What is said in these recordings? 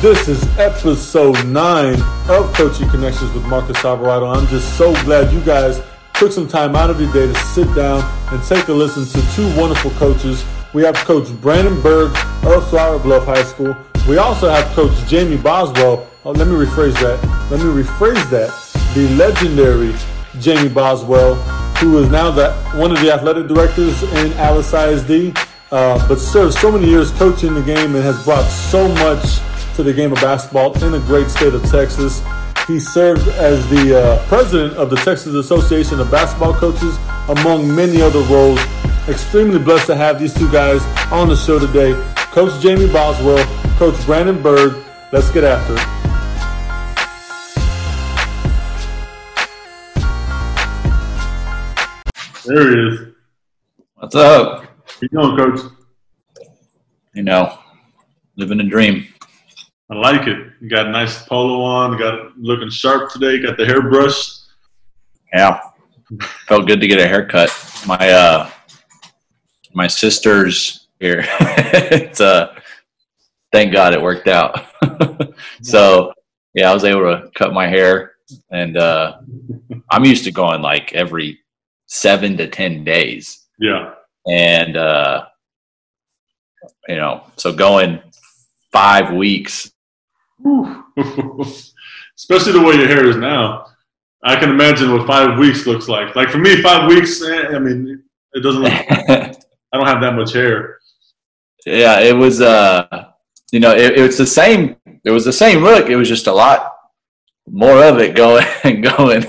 This is episode nine of Coaching Connections with Marcus Alvarado. I'm just so glad you guys took some time out of your day to sit down and take a listen to two wonderful coaches. We have Coach Brandon Bourg of Flower Bluff High School. We also have Coach Jamie Boswell. Oh, let me rephrase that. Let me rephrase that. The legendary Jamie Boswell, who is now the, one of the athletic directors in Alice ISD, uh, but served so many years coaching the game and has brought so much to the game of basketball in the great state of Texas. He served as the uh, president of the Texas Association of Basketball Coaches, among many other roles. Extremely blessed to have these two guys on the show today. Coach Jamie Boswell, Coach Brandon Bourg. Let's get after it. There he is. What's up? How you doing, Coach? You know, living a dream. I like it. You got a nice polo on. Got looking sharp today. Got the hairbrush. Yeah, felt good to get a haircut. My uh, my sister's here. it's uh, thank God it worked out. so yeah, I was able to cut my hair, and uh, I'm used to going like every seven to ten days, Yeah. and uh, you know, so going five weeks. Especially the way your hair is now. I can imagine what five weeks looks like. Like for me, five weeks. Eh, I mean, it doesn't. Look, I don't have that much hair. yeah, it was uh you know, it, it was the same it was the same look, it was just a lot more of it going and going.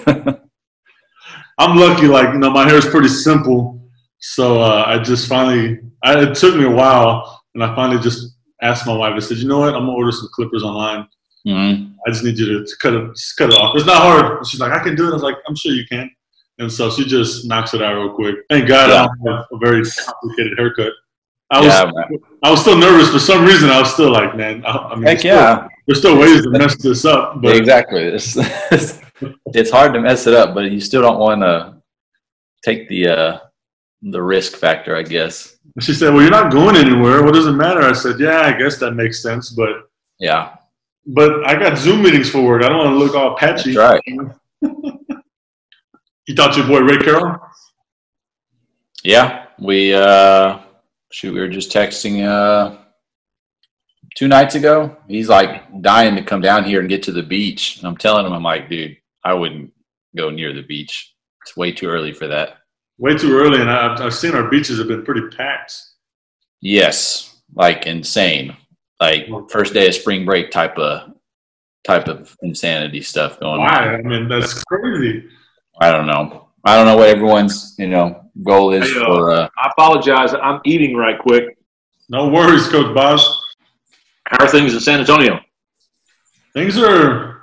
I'm lucky. Like you know, my hair is pretty simple. So uh, I just finally. I, it took me a while, and I finally just asked my wife. I said, "You know what? I'm gonna order some clippers online. Mhm. I just need you to, to cut it, cut it off. It's not hard." She's like, "I can do it." I was like, "I'm sure you can." And so she just knocks it out real quick. Thank God I don't have a very complicated haircut. I was Yeah. I was still nervous for some reason. I was still like, man. I, I mean, Heck there's still- yeah. there's still ways to mess this up, but exactly. It's, it's hard to mess it up, but you still don't want to take the uh the risk factor, I guess. She said, "Well, you're not going anywhere. What does it matter?" I said, "Yeah, I guess that makes sense, but Yeah, but I got Zoom meetings for work. I don't want to look all that's patchy." right. You thought your boy Ray Carroll? Yeah, we uh shoot, we were just texting uh two nights ago. He's like dying to come down here and get to the beach. And I'm telling him, I'm like, dude, I wouldn't go near the beach. It's way too early for that. Way too early, and I've, I've seen our beaches have been pretty packed. Yes, like insane. Like first day of spring break type of type of insanity stuff going on. I mean, that's crazy. I don't know. I don't know what everyone's, you know, goal is Hey, uh, for uh I apologize. I'm eating right quick. No worries, Coach Boss. How are things in San Antonio? Things are.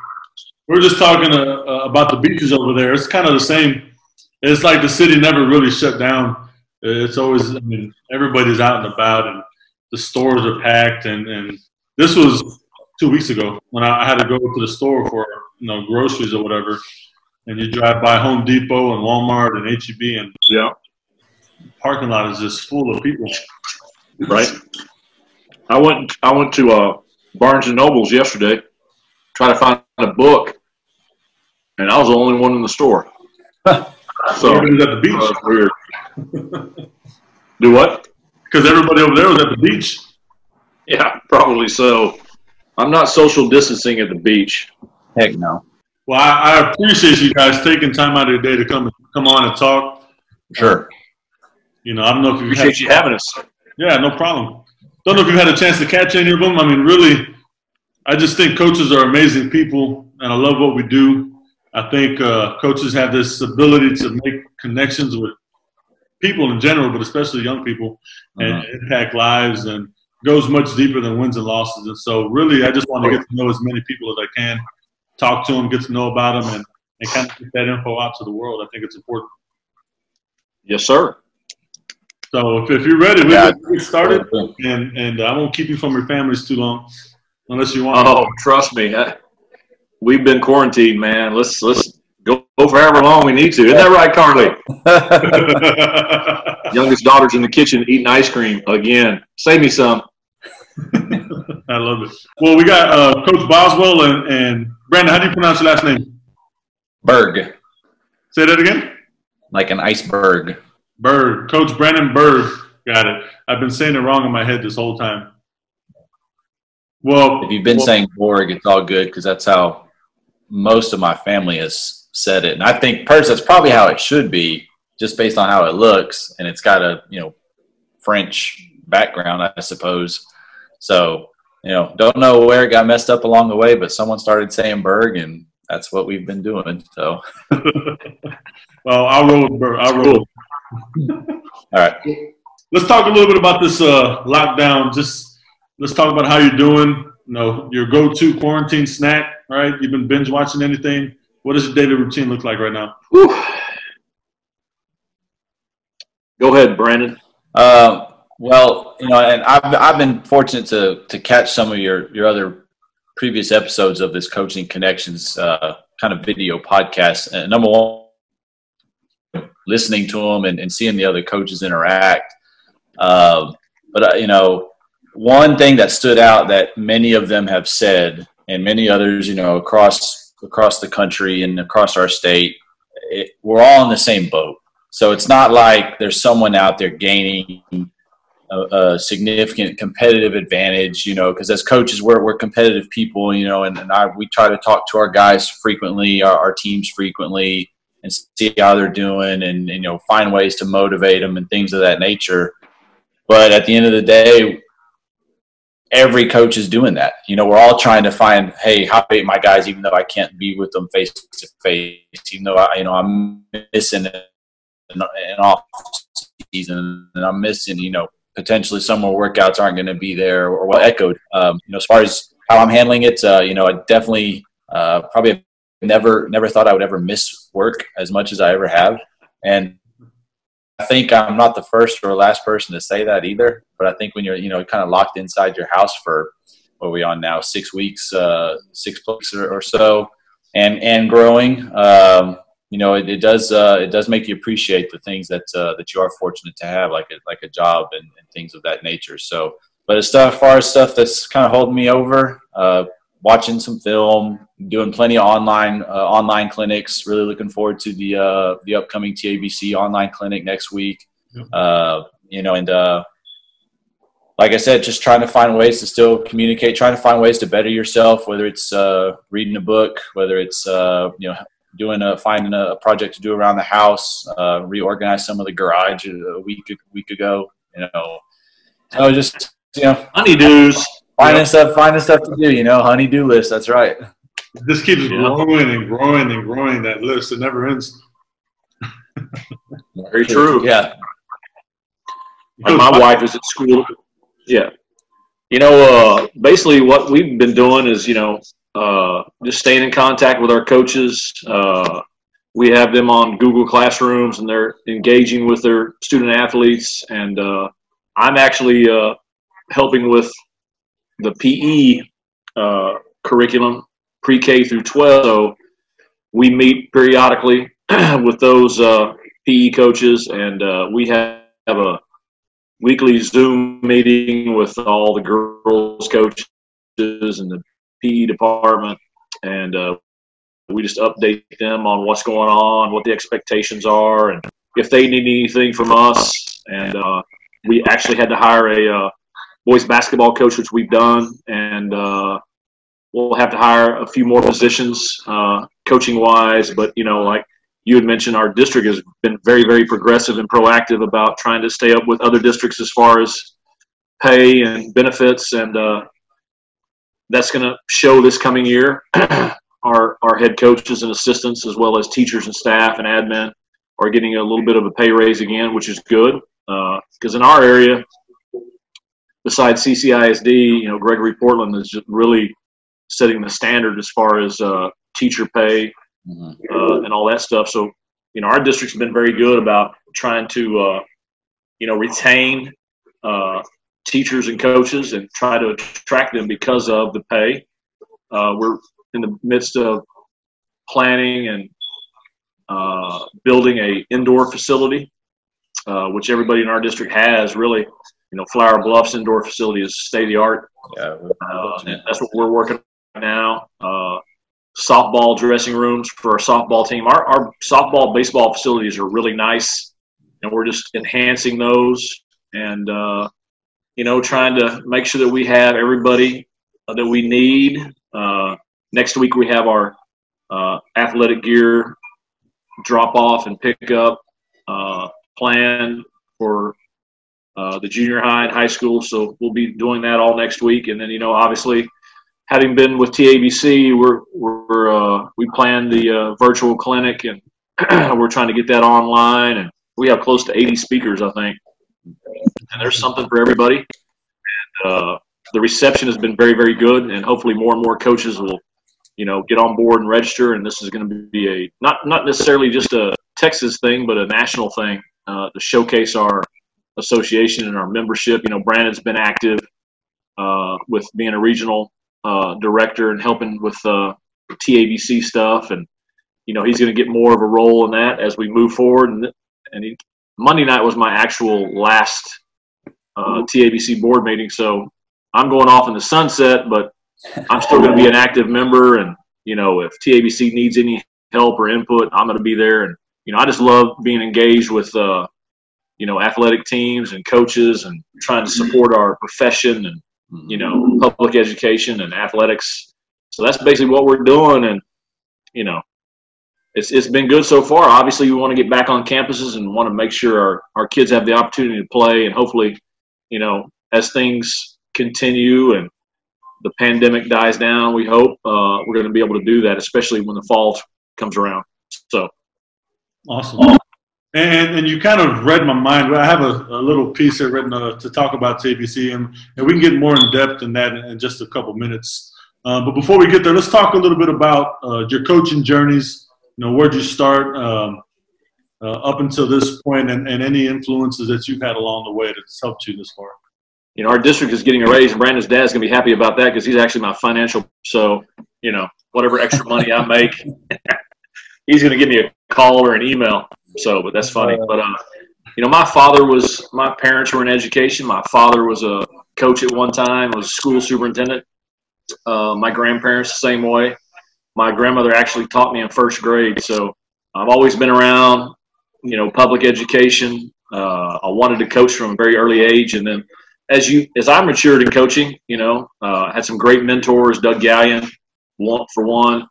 We are just talking uh, uh, about the beaches over there. It's kind of the same. It's like the city never really shut down. It's always. I mean, everybody's out and about, and the stores are packed. And, and this was two weeks ago when I, I had to go to the store for you know groceries or whatever. And you drive by Home Depot and Walmart and HEB, and Yeah. the parking lot is just full of people. Right. I went. I went to uh, Barnes and Nobles yesterday, trying to find a book, and I was the only one in the store. so Everybody's at the beach uh, weird. Do what? because everybody over there was at the beach. Yeah, probably so. I'm not social distancing at the beach. heck no. Well, I, I appreciate you guys taking time out of your day to come come on and talk. Sure. You know, I don't know if you Appreciate you having us. Yeah, no problem. Don't know if you've had a chance to catch any of them. I mean, really, I just think coaches are amazing people, and I love what we do. I think uh, coaches have this ability to make connections with people in general, but especially young people, and Uh-huh. impact lives and goes much deeper than wins and losses. And so, really, I just want to get to know as many people as I can, talk to them, get to know about them, and, and kind of get that info out to the world. I think it's important. Yes, sir. So, if, if you're ready, we can get started. and and I won't keep you from your families too long, unless you want. Oh, trust me. I- We've been quarantined, man. Let's let's go, go for however long we need to. Isn't that right, Carly? Youngest daughter's in the kitchen eating ice cream again. Save me some. I love it. Well, we got uh, Coach Boswell and, and Brandon. How do you pronounce your last name? Berg. Say that again. Like an iceberg. Berg. Coach Brandon Berg. Got it. I've been saying it wrong in my head this whole time. Well, if you've been well, saying Borg, it's all good because that's how most of my family has said it, and I think personally that's probably how it should be, just based on how it looks, and it's got a you know French background, I suppose. So you know, don't know where it got messed up along the way, but someone started saying Berg, and that's what we've been doing. So, well, I'll roll with Berg. I'll roll. all right. Let's talk a little bit about this uh, lockdown. Just let's talk about how you're doing. You know, your go-to quarantine snack. Right? You've been binge watching anything? What does your daily routine look like right now? Whew. Go ahead, Brandon. Uh, well, you know, and I've I've been fortunate to to catch some of your your other previous episodes of this coaching connections uh, kind of video podcast. And number one, listening to them and, and seeing the other coaches interact. Uh, but uh, you know, one thing that stood out that many of them have said, and many others, you know, across across the country and across our state, it, we're all in the same boat. So it's not like there's someone out there gaining a, a significant competitive advantage, you know, because as coaches, we're, we're competitive people, you know, and, and I, we try to talk to our guys frequently, our, our teams frequently, and see how they're doing and, and, you know, find ways to motivate them and things of that nature. But at the end of the day, every coach is doing that. You know, we're all trying to find, hey, how to my guys, even though I can't be with them face to face, even though I, you know, I'm missing an, off season and I'm missing, you know, potentially some more workouts aren't going to be there or what echoed. Um, you know, as far as how I'm handling it, uh, you know, I definitely uh, probably never never thought I would ever miss work as much as I ever have, and think I'm not the first or last person to say that either. But I think when you're you know kind of locked inside your house for what are we on now six weeks, uh, six weeks or, or so, and and growing. Um, you know, it, it does uh, it does make you appreciate the things that uh, that you are fortunate to have, like a, like a job and, and things of that nature. So, but as far as stuff that's kind of holding me over, uh, watching some film, doing plenty of online uh, online clinics. Really looking forward to the uh, the upcoming TABC online clinic next week. Uh, you know, and like I said, just trying to find ways to still communicate, trying to find ways to better yourself, whether it's reading a book, whether it's you know doing a finding a project to do around the house, uh, reorganize some of the garage a week a week ago. You know, so just you know, honeydews, finding stuff, finding stuff to do. You know, honey do list. That's right. This keeps yeah. growing and growing and growing. That list it never ends. Very true. Yeah. And my wife is at school. Yeah. You know, uh, basically what we've been doing is, you know, uh, just staying in contact with our coaches. Uh, we have them on Google Classrooms, and they're engaging with their student athletes. And uh, I'm actually uh, helping with the PE uh, curriculum, pre-K through 12. So we meet periodically with those uh, PE coaches, and we have, have a weekly Zoom meeting with all the girls coaches and the PE department, and uh, we just update them on what's going on, what the expectations are, and if they need anything from us. And uh, we actually had to hire a uh, boys basketball coach, which we've done, and uh, we'll have to hire a few more positions, uh, coaching wise. But you know, like you had mentioned, our district has been very, very progressive and proactive about trying to stay up with other districts as far as pay and benefits and uh, that's going to show this coming year. our our head coaches and assistants, as well as teachers and staff and admin, are getting a little bit of a pay raise again, which is good. Because uh, in our area, besides CCISD, you know, Gregory Portland is just really setting the standard as far as uh, teacher pay mm-hmm. uh, and all that stuff. So, you know, our district's been very good about trying to, uh, you know, retain uh, teachers and coaches and try to attract them because of the pay. Uh, we're in the midst of planning and uh, building a indoor facility, uh, which everybody in our district has really. You know, Flower Bluffs indoor facility is state of the art. Yeah, uh, that's what we're working on now. Uh, softball dressing rooms for our softball team. Our, our softball, baseball facilities are really nice, and we're just enhancing those and, uh, you know, trying to make sure that we have everybody that we need. Uh, next week, we have our uh, athletic gear drop off and pick up uh, plan for uh, the junior high and high school. So we'll be doing that all next week. And then, you know, obviously, having been with TABC, we're, we're uh, we plan the uh, virtual clinic and we're trying to get that online. And we have close to 80 speakers, I think. And there's something for everybody. And uh, the reception has been very, very good. And hopefully, more and more coaches will, you know, get on board and register. And this is going to be a not not necessarily just a Texas thing, but a national thing uh, to showcase our association and our membership. You know, Brandon's been active uh, with being a regional uh, director and helping with uh, TABC stuff, and you know he's going to get more of a role in that as we move forward. And, and he, Monday night was my actual last uh, TABC board meeting, so I'm going off in the sunset, but I'm still going to be an active member. And you know, if TABC needs any help or input, I'm going to be there. And you know, I just love being engaged with uh, you know athletic teams and coaches and trying to support our profession and you know public education and athletics. So that's basically what we're doing and you know it's, it's been good so far. Obviously we want to get back on campuses and want to make sure our, our kids have the opportunity to play and hopefully you know as things continue and the pandemic dies down we hope uh, we're going to be able to do that especially when the fall comes around. So. Awesome and, and you kind of read my mind. I have a, a little piece here written uh, to talk about TABC, and, and we can get more in depth in that in, in just a couple minutes. Uh, but before we get there, let's talk a little bit about uh, your coaching journeys. You know, where'd you start um, uh, up until this point, and, and any influences that you've had along the way that's helped you this far? You know, our district is getting a raise, and Brandon's dad's going to be happy about that because he's actually my financial. So, you know, whatever extra money I make, he's going to give me a call or an email. So, but that's funny. But uh, you know, my father was my parents were in education. My father was a coach at one time. Was a school superintendent. Uh, my grandparents the same way. My grandmother actually taught me in first grade. So I've always been around. You know, public education. Uh, I wanted to coach from a very early age, and then as you as I matured in coaching, you know, uh, had some great mentors. Doug Gallion, one for one.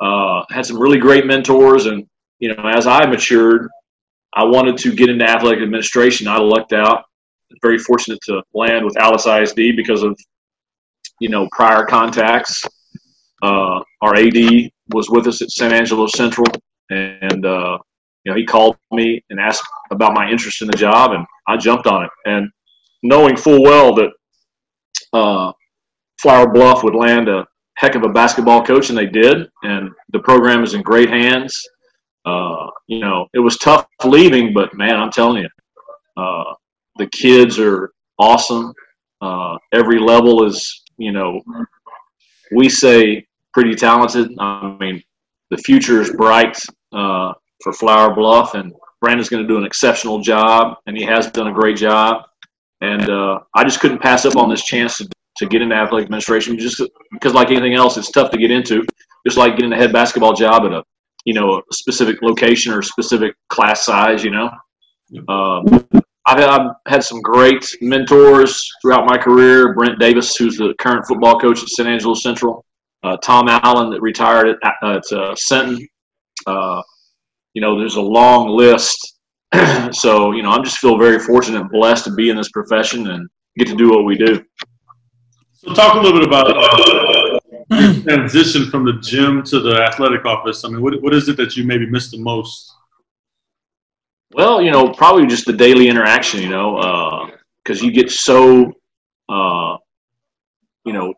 Uh, had some really great mentors, and you know, as I matured, I wanted to get into athletic administration. I lucked out. Very fortunate to land with Alice ISD because of, you know, prior contacts. Uh, our AD was with us at San Angelo Central, and uh, you know, he called me and asked about my interest in the job, and I jumped on it. And knowing full well that uh, Flower Bluff would land a heck of a basketball coach, and they did, and the program is in great hands uh, you know, it was tough leaving, but man, I'm telling you, uh, the kids are awesome. Uh, every level is, you know, we say pretty talented. I mean, the future is bright uh, for Flower Bluff, and Brandon's going to do an exceptional job, and he has done a great job. And uh, I just couldn't pass up on this chance to, to get into athletic administration, just because, like anything else, it's tough to get into. Just like getting a head basketball job at a you know, a specific location or specific class size, you know. Um, I've, I've, had some great mentors throughout my career. Brent Davis, who's the current football coach at San Angelo Central. Uh, Tom Allen, that retired at, at uh, Sinton. Uh, you know, there's a long list. so, you know, I'm just feel very fortunate and blessed to be in this profession and get to do what we do. So, talk a little bit about uh, transition from the gym to the athletic office? I mean, what, what is it that you maybe miss the most? Well, you know, probably just the daily interaction, you know, because uh, you get so, uh, you know,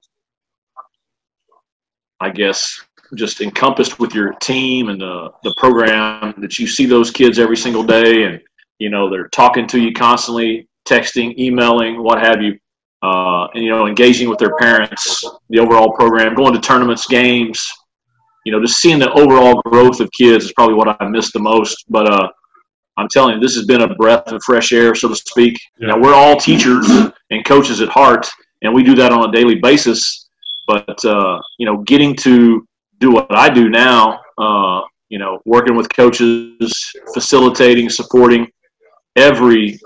I guess just encompassed with your team and the, the program that you see those kids every single day and, you know, they're talking to you constantly, texting, emailing, what have you uh, and you know engaging with their parents, the overall program, going to tournaments, games, you know, just seeing the overall growth of kids is probably what I missed the most. But uh, I'm telling you, this has been a breath of fresh air, so to speak. Yeah. Now we're all teachers and coaches at heart, and we do that on a daily basis. But uh, you know, getting to do what I do now, uh, you know, working with coaches, facilitating, supporting every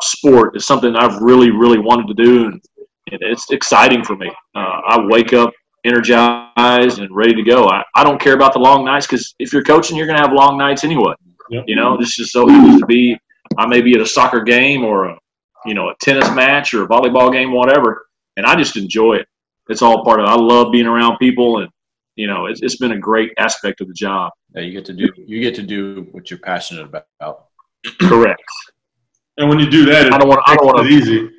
sport is something I've really, really wanted to do, and it's exciting for me. Uh, I wake up energized and ready to go. I, I don't care about the long nights because if you're coaching, you're going to have long nights anyway. Yep. You know, this is so happens to be. I may be at a soccer game or a, you know, a tennis match or a volleyball game, whatever, and I just enjoy it. It's all part of. it. I love being around people, and you know, it's, it's been a great aspect of the job. Yeah, you get to do you get to do what you're passionate about. Correct. And when you do that, I don't want. I don't want to easy.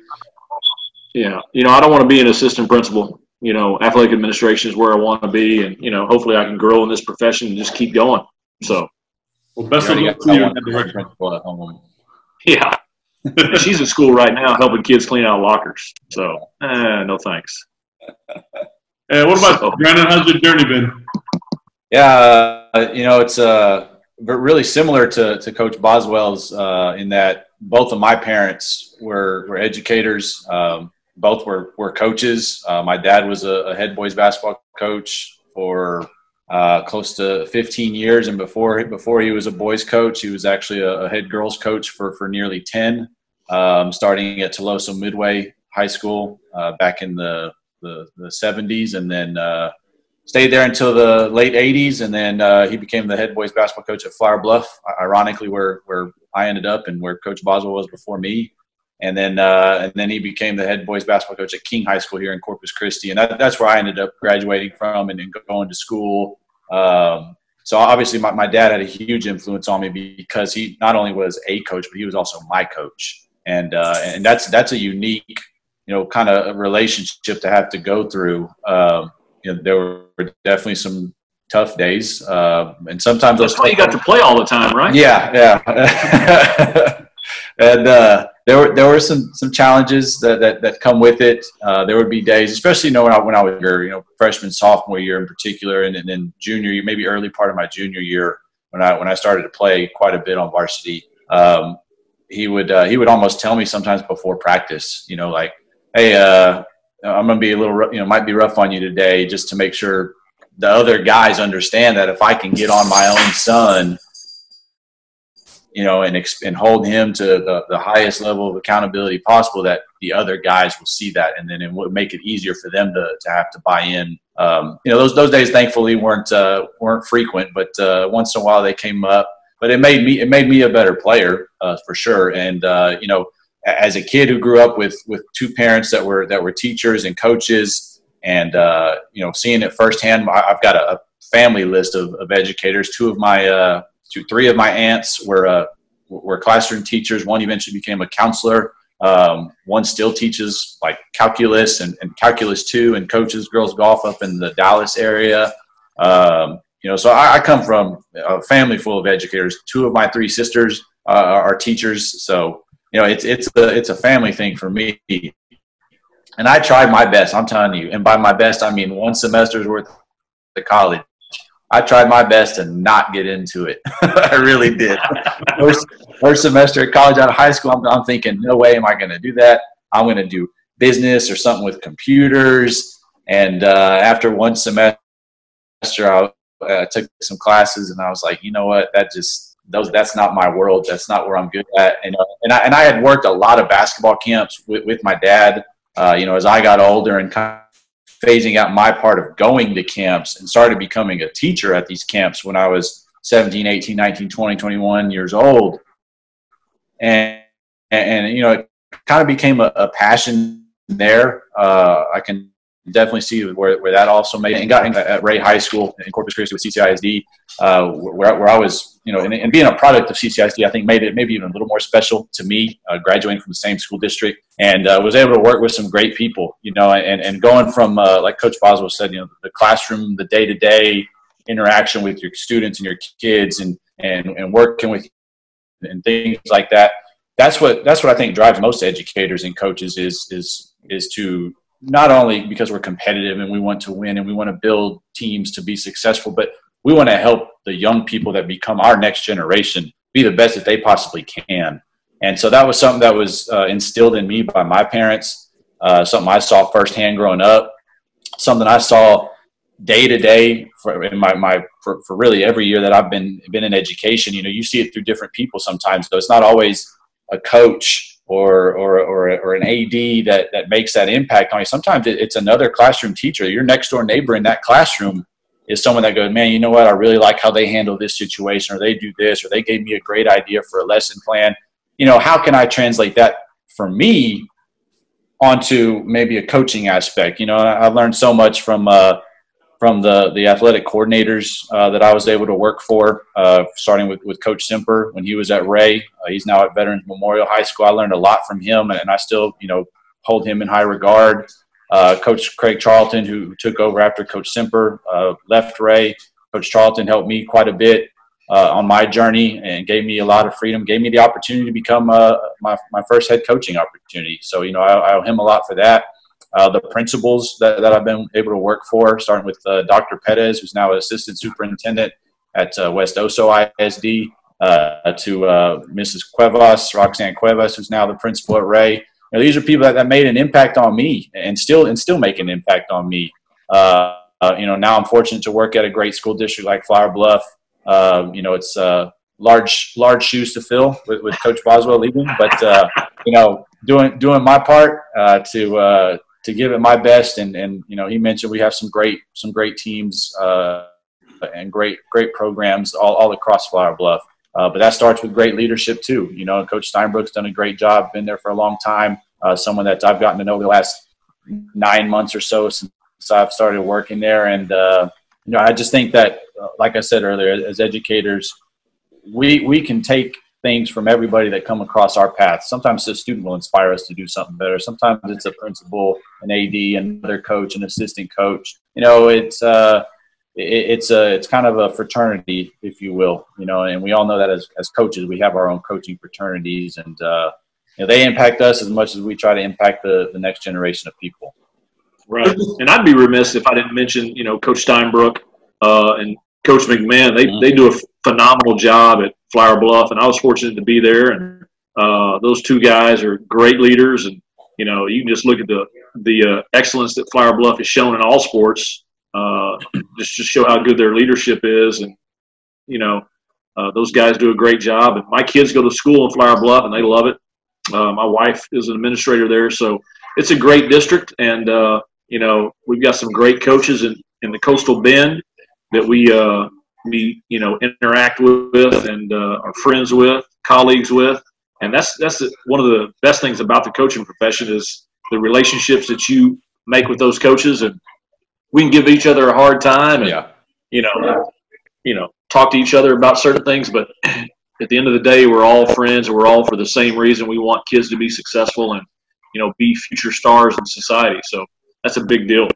Yeah, you know, I don't want to be an assistant principal. You know, athletic administration is where I want to be, and you know, hopefully, I can grow in this profession and just keep going. So, well, best of luck to you the principal at home. Yeah, she's at school right now helping kids clean out lockers. So, eh, no thanks. Hey, what about so, Brandon? How's your journey been? Yeah, uh, you know, it's uh, really similar to, to Coach Boswell's uh, in that both of my parents were, were educators. Um, both were, were coaches. Uh, my dad was a, a, head boys basketball coach for uh, close to 15 years. And before, before he was a boys coach, he was actually a, a head girls coach for, for nearly 10, um, starting at Tuloso Midway High School uh, back in the, the, the 70s. And then uh, stayed there until the late 80s, and then uh, he became the head boys basketball coach at Flower Bluff, ironically, where, where I ended up and where Coach Boswell was before me. And then, uh, and then he became the head boys basketball coach at King High School here in Corpus Christi, and that, that's where I ended up graduating from and, and going to school. Um, so obviously, my, my dad had a huge influence on me because he not only was a coach, but he was also my coach, and uh, and that's that's a unique, you know, kind of relationship to have to go through. Um, you know, there were definitely some tough days, uh, and sometimes that's why you got to play all the time, right? Yeah, yeah. and uh, there were there were some some challenges that that, that come with it. Uh, there would be days, especially you know when I when I was younger, you know freshman sophomore year in particular, and, and then junior year, maybe early part of my junior year when I when I started to play quite a bit on varsity. Um, he would uh, he would almost tell me sometimes before practice, you know, like, hey, uh, I'm going to be a little, you know, might be rough on you today just to make sure the other guys understand that if I can get on my own son, you know, and and hold him to the, the highest level of accountability possible, that the other guys will see that, and then it would make it easier for them to, to have to buy in. Um, you know, those those days thankfully weren't uh, weren't frequent, but uh, once in a while they came up. But it made me it made me a better player uh, for sure, and uh, you know as a kid who grew up with with two parents that were that were teachers and coaches, and uh, you know, seeing it firsthand, I've got a, family list of, of educators. Two of my uh, two, three of my aunts were uh, were classroom teachers. One eventually became a counselor. Um, one still teaches like calculus and, and, calculus two and coaches girls golf up in the Dallas area. Um, you know, so I, I, come from a family full of educators. Two of my three sisters uh, are teachers, so you know, it's it's a it's a family thing for me. And I tried my best. I'm telling you, and by my best, I mean one semester's worth of college. I tried my best to not get into it. I really did. first, first semester at college out of high school, I'm, I'm thinking, no way am I going to do that. I'm going to do business or something with computers. And uh, after one semester, I uh, took some classes, and I was like, you know what? That just those that's not my world. That's not where I'm good at. And uh, and I, and I had worked a lot of basketball camps with, with my dad. Uh, you know, as I got older and kind of phasing out my part of going to camps and started becoming a teacher at these camps when I was 17, 18, 19, 20, 21 years old. And and, and you know, it kind of became a, a passion there. Uh, I can definitely see where, where that also made and got at Ray High School in Corpus Christi with CCISD, uh, where, where I was, you know, and, and, being a product of CCISD, I think made it maybe even a little more special to me, uh, graduating from the same school district, and uh, was able to work with some great people, you know, and, and going from, uh, like Coach Boswell said, you know, the classroom, the day to day interaction with your students and your kids, and and and working with and things like that. That's what that's what I think drives most educators and coaches is is is to not only because we're competitive and we want to win and we want to build teams to be successful, but we want to help the young people that become our next generation be the best that they possibly can. And so that was something that was uh, instilled in me by my parents, uh, something I saw firsthand growing up, something I saw day to day for in my, my for, for really every year that I've been been in education. You know, you see it through different people sometimes. So it's not always a coach or or or, or an AD that that makes that impact on you. Sometimes it's another classroom teacher. Your next door neighbor in that classroom is someone that goes, man, you know what? I really like how they handle this situation, or they do this, or they gave me a great idea for a lesson plan. You know, how can I translate that for me onto maybe a coaching aspect? You know, I learned so much from uh, from the the athletic coordinators uh, that I was able to work for, uh, starting with with Coach Semper when he was at Ray. Uh, he's now at Veterans Memorial High School. I learned a lot from him, and I still, you know, hold him in high regard uh, Coach Craig Charlton, who took over after Coach Semper uh, left Ray. Coach Charlton helped me quite a bit uh, on my journey and gave me a lot of freedom, gave me the opportunity to become my, my first head coaching opportunity. So, you know, I, I owe him a lot for that. Uh, the principals that, that I've been able to work for, starting with uh, Dr. Pettis, who's now assistant superintendent at West Oso ISD, to Mrs. Cuevas, Roxanne Cuevas, who's now the principal at Ray know, these are people that, that made an impact on me and still and still make an impact on me. Uh, uh, you know, now I'm fortunate to work at a great school district like Flower Bluff. Uh, you know, it's uh, large large shoes to fill with, with Coach Boswell leaving, but uh, you know, doing doing my part uh, to to give it my best. And and you know, he mentioned we have some great some great teams uh, and great great programs all, all across Flower Bluff. Uh, but that starts with great leadership too. You know, Coach Steinbrook's done a great job, been there for a long time. Uh, someone that I've gotten to know the last nine months or so since I've started working there, and uh, you know, I just think that, uh, like I said earlier, as educators, we we can take things from everybody that come across our path. Sometimes the student will inspire us to do something better. Sometimes it's a principal, an AD, another coach, an assistant coach. You know, it's uh, it's a it's kind of a fraternity, if you will, you know. And we all know that as as coaches, we have our own coaching fraternities, and uh, you know, they impact us as much as we try to impact the the next generation of people. Right, and I'd be remiss if I didn't mention you know Coach Steinbrook uh, and Coach McMahon. They mm-hmm. they do a phenomenal job at Flower Bluff, and I was fortunate to be there. And uh, those two guys are great leaders, and you know you can just look at the the uh, excellence that Flower Bluff has shown in all sports uh, just to show how good their leadership is. And, you know, uh, those guys do a great job. And my kids go to school in Flower Bluff and they love it. Uh, my wife is an administrator there. So it's a great district. And, uh, you know, we've got some great coaches in, in the coastal bend that we, uh, we, you know, interact with and uh, are friends with, colleagues with. And that's, that's one of the best things about the coaching profession is the relationships that you make with those coaches and we can give each other a hard time and yeah. you know you know talk to each other about certain things but at the end of the day we're all friends and we're all for the same reason. We want kids to be successful and you know be future stars in society. So that's a big deal.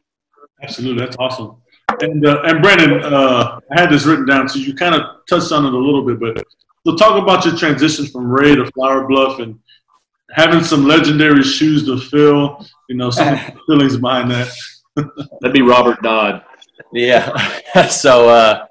Absolutely. That's awesome and uh, and Brandon, uh, I had this written down, so you kind of touched on it a little bit, but so talk about your transition from Ray to Flower Bluff and having some legendary shoes to fill. You know, some feelings behind that. That'd be Robert Dodd. Yeah. so, uh,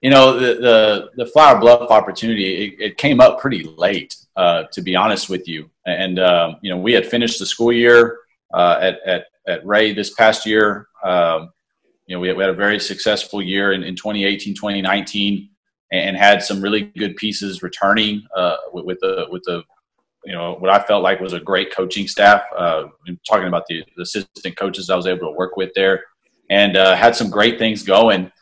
you know, the, the, the Flower Bluff opportunity, it, it came up pretty late, uh, to be honest with you. And, um, you know, we had finished the school year uh, at, at, at Ray this past year. Um, you know, we had, we had, a very successful year in, in 2018, 2019, and had some really good pieces returning uh, with, with, the with the you know what I felt like was a great coaching staff. Uh, talking about the, the, assistant coaches I was able to work with there, and uh, had some great things going.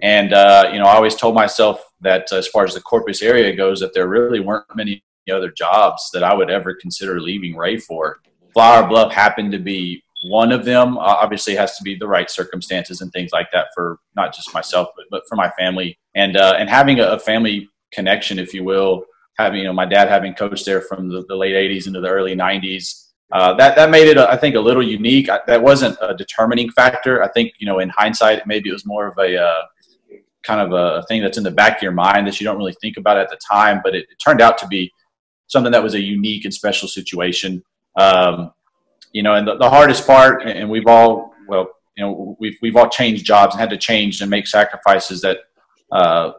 And uh, you know, I always told myself that as far as the Corpus area goes, that there really weren't many other jobs that I would ever consider leaving Ray for. Flower Bluff happened to be one of them. obviously, has to be the right circumstances and things like that for not just myself, but, but for my family. And uh, and having a family connection, if you will, having you know my dad having coached there from the, the late 80s into the early 90s uh, that that made it I think a little unique I, that wasn't a determining factor I think you know in hindsight maybe it was more of a uh, kind of a thing that's in the back of your mind that you don't really think about at the time but it, it turned out to be something that was a unique and special situation um, you know and the, the hardest part and we've all well you know we've, we've all changed jobs and had to change and make sacrifices that uh,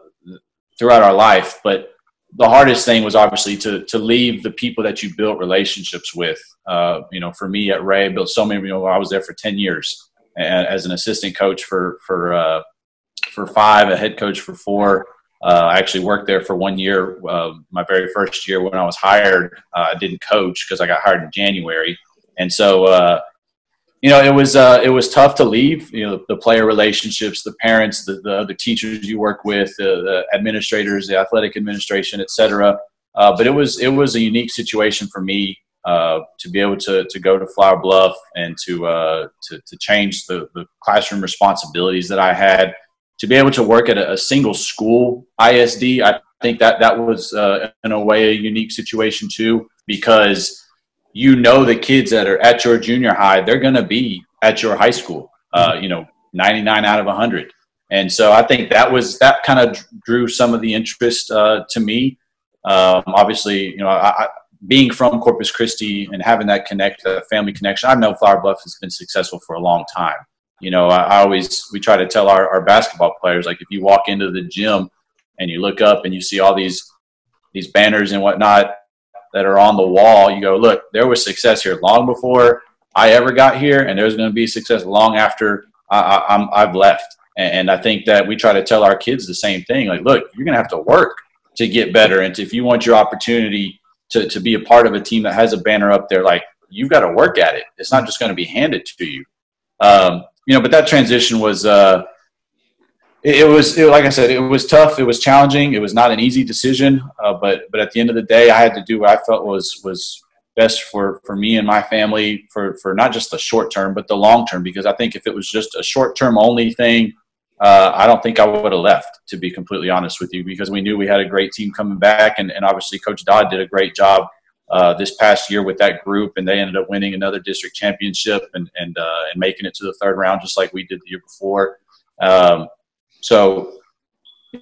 throughout our life but the hardest thing was obviously to to leave the people that you built relationships with. Uh, you know, for me at Ray, I built so many. You know, I was there for ten years as an assistant coach for for uh, for five, a head coach for four. Uh, I actually worked there for one year. Uh, my very first year when I was hired, uh, I didn't coach because I got hired in January, and so uh, you know it was uh, it was tough to leave. You know, the player relationships, the parents, the the, the teachers you work with, the, the administrators, the athletic administration, etc. Uh, but it was it was a unique situation for me to be able to to go to Flower Bluff and to to, to change the, the classroom responsibilities that I had to be able to work at a, a single school ISD, I think that that was uh, in a way a unique situation too, because you know the kids that are at your junior high, they're going to be at your high school. Uh, you know, 99 out of 100. And so I think that was that kind of drew some of the interest uh, to me. Um, obviously, you know, I, I, being from Corpus Christi and having that connect, that family connection, I know Flower Bluff has been successful for a long time. You know, I, I always we try to tell our, our basketball players like if you walk into the gym and you look up and you see all these these banners and whatnot that are on the wall, you go, look, there was success here long before I ever got here, and there's going to be success long after I, have left. And, and, I think that we try to tell our kids the same thing. Like, look, you're going to have to work to get better, and if you want your opportunity to to be a part of a team that has a banner up there, like you've got to work at it. It's not just going to be handed to you. Um, you know, but that transition was, uh, it, was it, like I said, it was tough. It was challenging. It was not an easy decision. Uh, but but at the end of the day, I had to do what I felt was was best for for me and my family for for not just the short term but the long term. Because I think if it was just a short term only thing, uh, I don't think I would have left. To be completely honest with you, because we knew we had a great team coming back, and, and obviously Coach Dodd did a great job uh, this past year with that group, and they ended up winning another district championship and and uh, and making it to the third round, just like we did the year before. Um, so,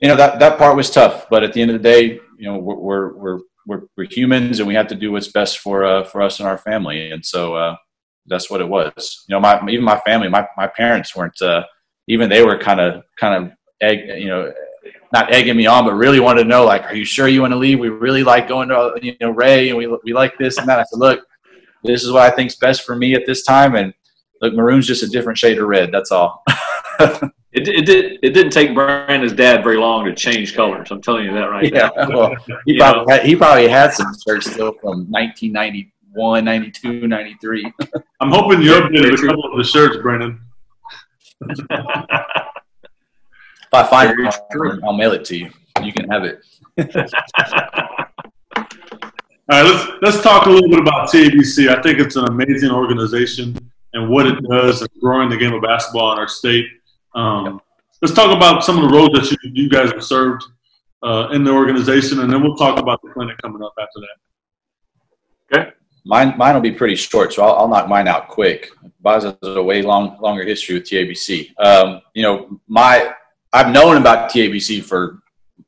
you know that that part was tough, but at the end of the day, you know we're we're we're we're, humans, and we have to do what's best for uh, for us and our family, and so uh, that's what it was. You know, my even my family, my my parents weren't uh, even they were kind of kind of egg, you know not egging me on, but really wanted to know, like, are you sure you want to leave? We really like going to, you know, Ray, and we we like this and that. I said, look, this is what I think's best for me at this time, and look, maroon's just a different shade of red. That's all. it, it did it didn't take Brandon's dad very long to change colors. I'm telling you that right yeah, now. Well, he probably had, he probably had some shirts still from 1991, 92, 93. I'm hoping you updated a couple of the shirts, Brandon. if I find it, I'll mail it to you. You can have it. All right, let's let's talk a little bit about TABC. I think it's an amazing organization and what it does in growing the game of basketball in our state. Um, let's talk about some of the roles that you, you guys have served uh, in the organization, and then we'll talk about the clinic coming up after that. Okay. Mine, mine will be pretty short, so I'll, I'll knock mine out quick. Baz has a way long, longer history with TABC. Um, you know, my I've known about TABC for,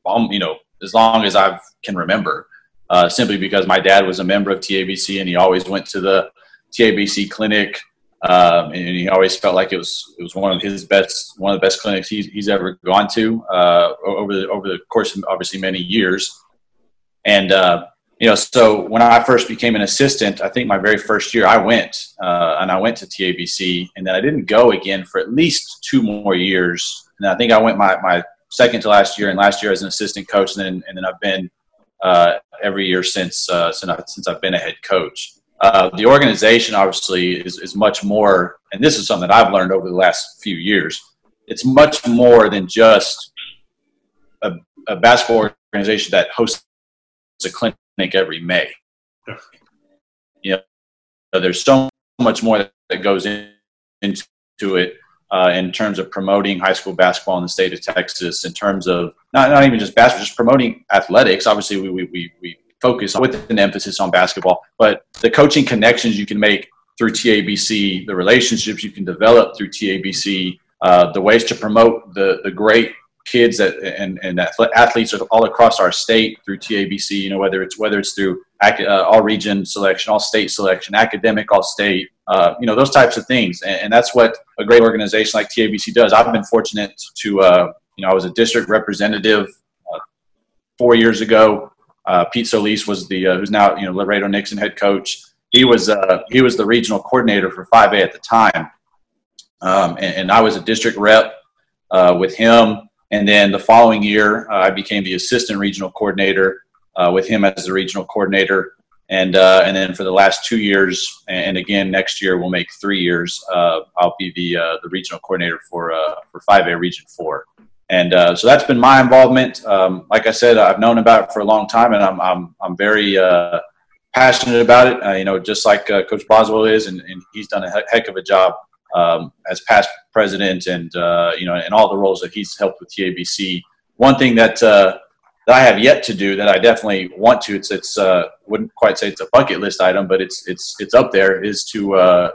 um, you know, as long as I can remember, uh, simply because my dad was a member of TABC and he always went to the TABC clinic. Um, and he always felt like it was it was one of his best one of the best clinics he's, he's ever gone to uh, over the over the course of obviously many years. And uh, you know, so when I first became an assistant, I think my very first year I went uh, and I went to TABC, and then I didn't go again for at least two more years and I think I went my, my second to last year and last year as an assistant coach. And then, and then I've been uh, every year since, uh, since, I, since I've been a head coach. Uh, the organization obviously is, is much more, and this is something that I've learned over the last few years. It's much more than just a, a basketball organization that hosts a clinic every May. You know, there's so much more that goes in, into it uh, in terms of promoting high school basketball in the state of Texas, in terms of not, not even just basketball, just promoting athletics. Obviously, we, we, we, we focus with an emphasis on basketball, but the coaching connections you can make through TABC, the relationships you can develop through TABC, uh, the ways to promote the, the great kids that, and, and athletes all across our state through TABC, you know, whether it's, whether it's through uh, all region selection, all state selection, academic, all state, uh, you know, those types of things. And, and, that's what a great organization like TABC does. I've been fortunate to, uh, you know, I was a district representative uh, four years ago. Uh, Pete Solis was the uh, who's now you know Laredo Nixon head coach. He was uh, he was the regional coordinator for 5A at the time, um, and, and, I was a district rep uh, with him. And then the following year, uh, I became the assistant regional coordinator with him as the regional coordinator. And and then for the last two years, and again next year we'll make three years. I'll be the the regional coordinator for for 5A Region Four and uh, so that's been my involvement. Um, like I said, I've known about it for a long time, and I'm I'm I'm very uh, passionate about it. Uh, you know, just like uh, Coach Boswell is, and, and, he's done a heck of a job um, as past president, and uh, you know, and all the roles that he's helped with TABC. One thing that uh, that I have yet to do that I definitely want to it's it's wouldn't quite say it's a bucket list item, but it's it's it's up there is to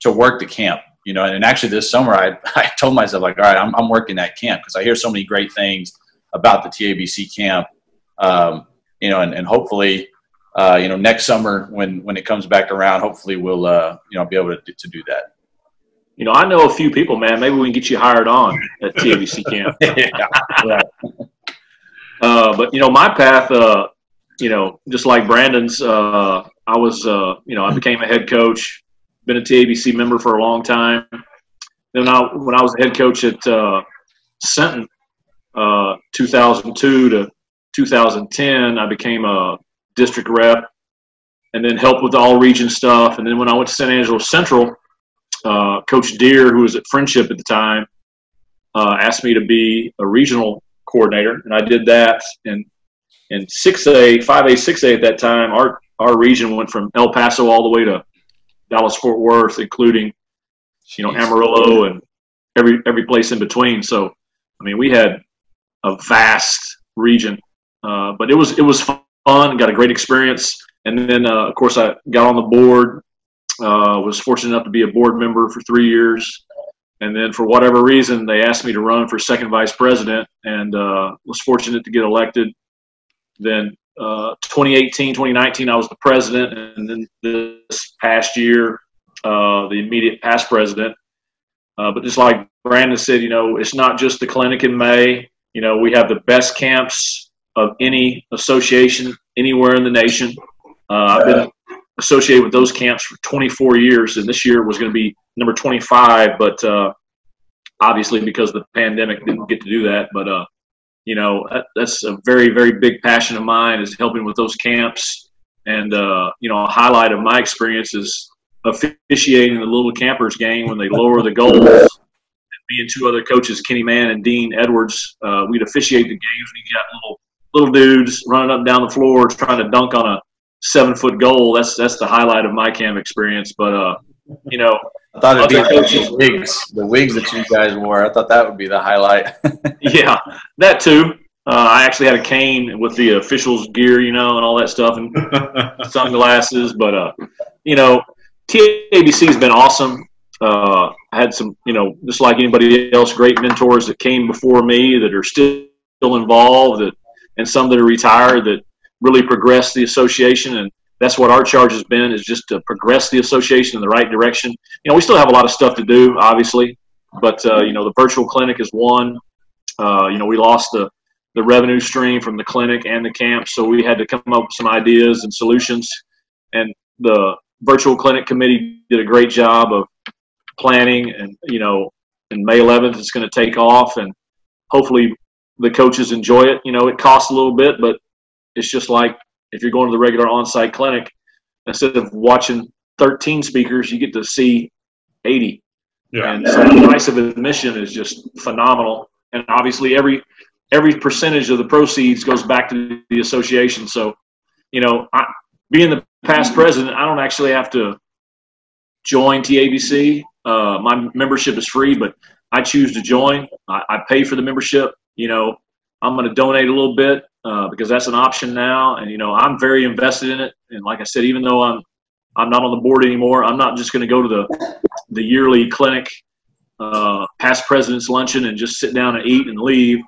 to work the camp you know, and actually this summer I, I told myself like, all right, I'm, I'm working that camp because I hear so many great things about the TABC camp, um, you know, and, and hopefully, uh, you know, next summer when, when it comes back around, hopefully we'll, uh, you know, be able to, to do that. You know, I know a few people, man. Maybe we can get you hired on at TABC camp. yeah. Uh, but you know, my path, uh, you know, just like Brandon's, uh, I was, uh, you know, I became a head coach been a TABC member for a long time. Then I, when I was the head coach at uh, Sinton, uh, 2002 to 2010, I became a district rep and then helped with all region stuff. And then when I went to San Angelo Central, uh, Coach Deer, who was at Friendship at the time, uh, asked me to be a regional coordinator, and I did that. And in 6A, 5A, 6A at that time, our our region went from El Paso all the way to Dallas Fort Worth, including you know Amarillo and every every place in between. So I mean, we had a vast region, uh, but it was it was fun. Got a great experience, and then uh, of course I got on the board. Uh, was fortunate enough to be a board member for three years, and then for whatever reason they asked me to run for second vice president, and uh, was fortunate to get elected. Then uh, 2018, 2019, I was the president, and then this past year, uh, the immediate past president. Uh, but just like Brandon said, you know, it's not just the clinic in May. You know, we have the best camps of any association anywhere in the nation. Uh, I've been associated with those camps for 24 years, and this year was going to be number 25, but uh, obviously because of the pandemic, didn't get to do that. But you know that's a very very big passion of mine is helping with those camps. And uh, you know a highlight of my experience is officiating the little campers game when they lower the goals. Me and two other coaches kenny mann and dean edwards uh, we'd officiate the games you got little little dudes running up and down the floor trying to dunk on a seven foot goal. That's that's the highlight of my camp experience. But uh, you know I thought it'd be the wigs, the wigs that you guys wore. I thought that would be the highlight. yeah, that too. Uh, I actually had a cane with the officials' gear, you know, and all that stuff, and sunglasses. But uh, you know, TABC has been awesome. Uh, I had some, you know, just like anybody else, great mentors that came before me that are still involved, that, and some that are retired that really progressed the association. And that's what our charge has been is just to progress the association in the right direction. You know, we still have a lot of stuff to do, obviously, but uh, you know, the virtual clinic is one. Uh, you know, we lost the the revenue stream from the clinic and the camp, so we had to come up with some ideas and solutions. And the virtual clinic committee did a great job of planning, and you know, in May 11th, it's going to take off, and hopefully the coaches enjoy it. You know, it costs a little bit, but it's just like if you're going to the regular on-site clinic, instead of watching 13 speakers, you get to see 80. Yeah. And so the price of admission is just phenomenal. And obviously, every every percentage of the proceeds goes back to the association. So, you know, I, being the past president, I don't actually have to join TABC. Uh, my membership is free, but I choose to join. I, I pay for the membership. You know, I'm going to donate a little bit uh, because that's an option now. And you know, I'm very invested in it. And like I said, even though I'm I'm not on the board anymore, I'm not just going to go to the the yearly clinic, uh, past president's luncheon, and just sit down and eat and leave.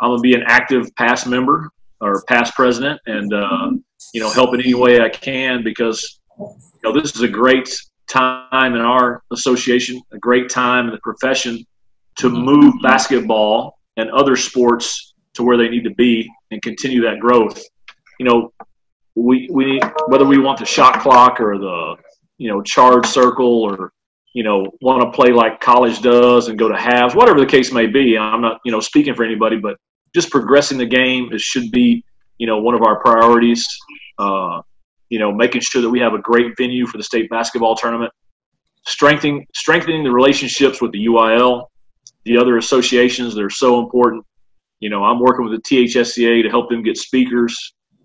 I'm going to be an active past member or past president, and uh, you know, help in any way I can because you know this is a great time in our association, a great time in the profession to move basketball and other sports to where they need to be and continue that growth. you know, we we whether we want the shot clock or the you know charge circle or you know want to play like college does and go to halves, whatever the case may be. I'm not you know speaking for anybody, but just progressing the game it should be you know one of our priorities. Uh, you know, making sure that we have a great venue for the state basketball tournament, strengthening strengthening the relationships with the UIL, the other associations that are so important. You know, I'm working with the THSCA to help them get speakers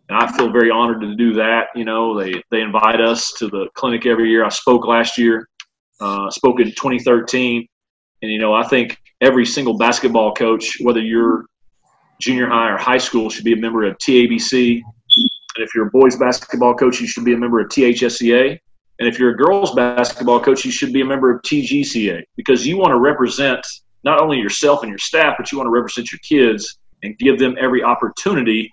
and I feel very honored to do that. You know, they they invite us to the clinic every year. I spoke last year, uh, spoke in 2013, and you know, I think every single basketball coach, whether you're junior high or high school, should be a member of TABC. And if you're a boys basketball coach, you should be a member of THSCA. And if you're a girls basketball coach, you should be a member of TGCA because you want to represent not only yourself and your staff, but you want to represent your kids and give them every opportunity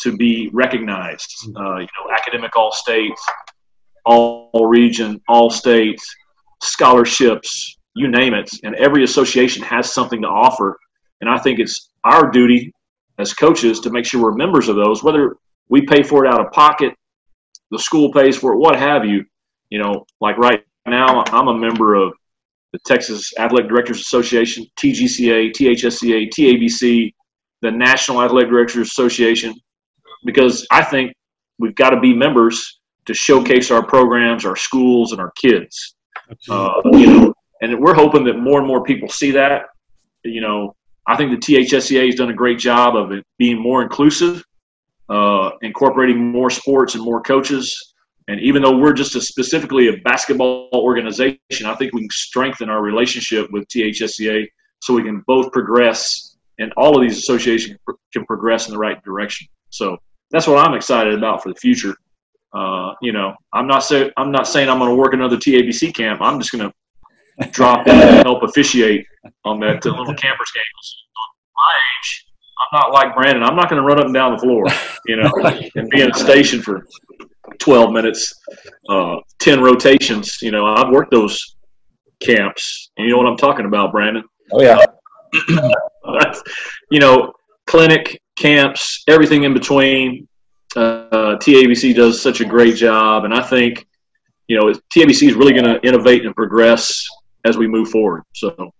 to be recognized. Hmm. Uh, you know, academic all states, all region, all states, scholarships, you name it. And every association has something to offer. And I think it's our duty as coaches to make sure we're members of those, whether we pay for it out of pocket, the school pays for it, what have you. You know, like right now, I'm a member of the Texas Athletic Directors Association, TGCA, THSCA, TABC, the National Athletic Directors Association, because I think we've got to be members to showcase our programs, our schools, and our kids. Uh, you know, and we're hoping that more and more people see that. You know, I think the THSCA has done a great job of it being more inclusive, uh, incorporating more sports and more coaches. And even though we're just a specifically a basketball organization, I think we can strengthen our relationship with THSCA so we can both progress, and all of these associations can progress in the right direction. So that's what I'm excited about for the future. Uh, you know, I'm not say, I'm not saying I'm going to work another TABC camp. I'm just going to drop in and help officiate on that uh, little campers game. My age, I'm not like Brandon. I'm not going to run up and down the floor, you know, and be in a station for 12 minutes, uh, 10 rotations. You know, I've worked those camps, and you know what I'm talking about, Brandon. Oh yeah. you know, clinic camps, everything in between. Uh, TABC does such a great job, and I think you know TABC is really going to innovate and progress as we move forward. So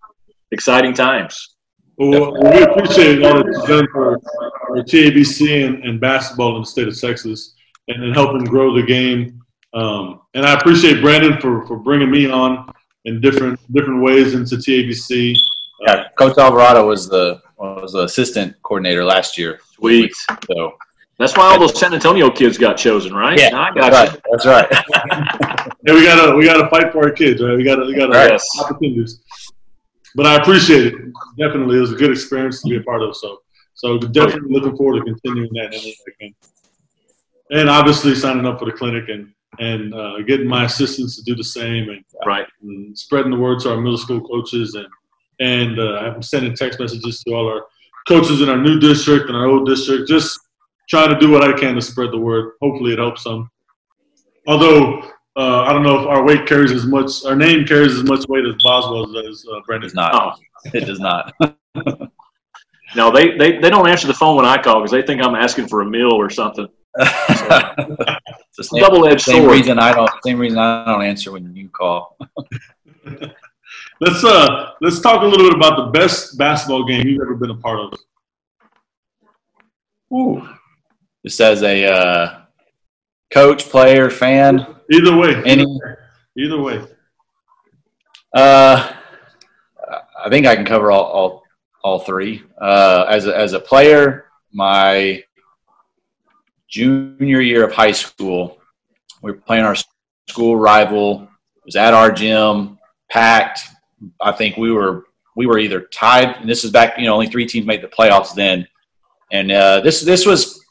exciting times. Well, we appreciate all that you've done for, for TABC and, and, basketball in the state of Texas, and, and helping grow the game. Um, and I appreciate Brandon for, for bringing me on in different different ways into TABC. Yeah, Coach Alvarado was the was the assistant coordinator last year. Sweet. So that's why all those San Antonio kids got chosen, right? Yeah, I got that's right. That's right. yeah, we gotta we gotta fight for our kids, right? We gotta we gotta right. opportunities. But I appreciate it. Definitely, it was a good experience to be a part of. So, so definitely looking forward to continuing that. And obviously signing up for the clinic and and uh, getting my assistants to do the same and, right. and spreading the word to our middle school coaches and and uh, I'm sending text messages to all our coaches in our new district and our old district, just trying to do what I can to spread the word. Hopefully, it helps some. Although uh, I don't know if our weight carries as much, our name carries as much weight as Boswell's as uh, Brendan. Does not. Oh. It does not. no, they, they they don't answer the phone when I call because they think I'm asking for a meal or something. So, double edged sword. Same reason I don't. Same reason I don't answer when you call. let's uh let's talk a little bit about the best basketball game you've ever been a part of. Ooh. Just as a uh, coach, player, fan. Either way. Any. Either way. Uh, I think I can cover all all, all three. Uh, as a, as a player, my junior year of high school, we were playing our school rival. It was at our gym, packed. I think we were we were either tied, and this is back. You know, only three teams made the playoffs then, and uh, this this was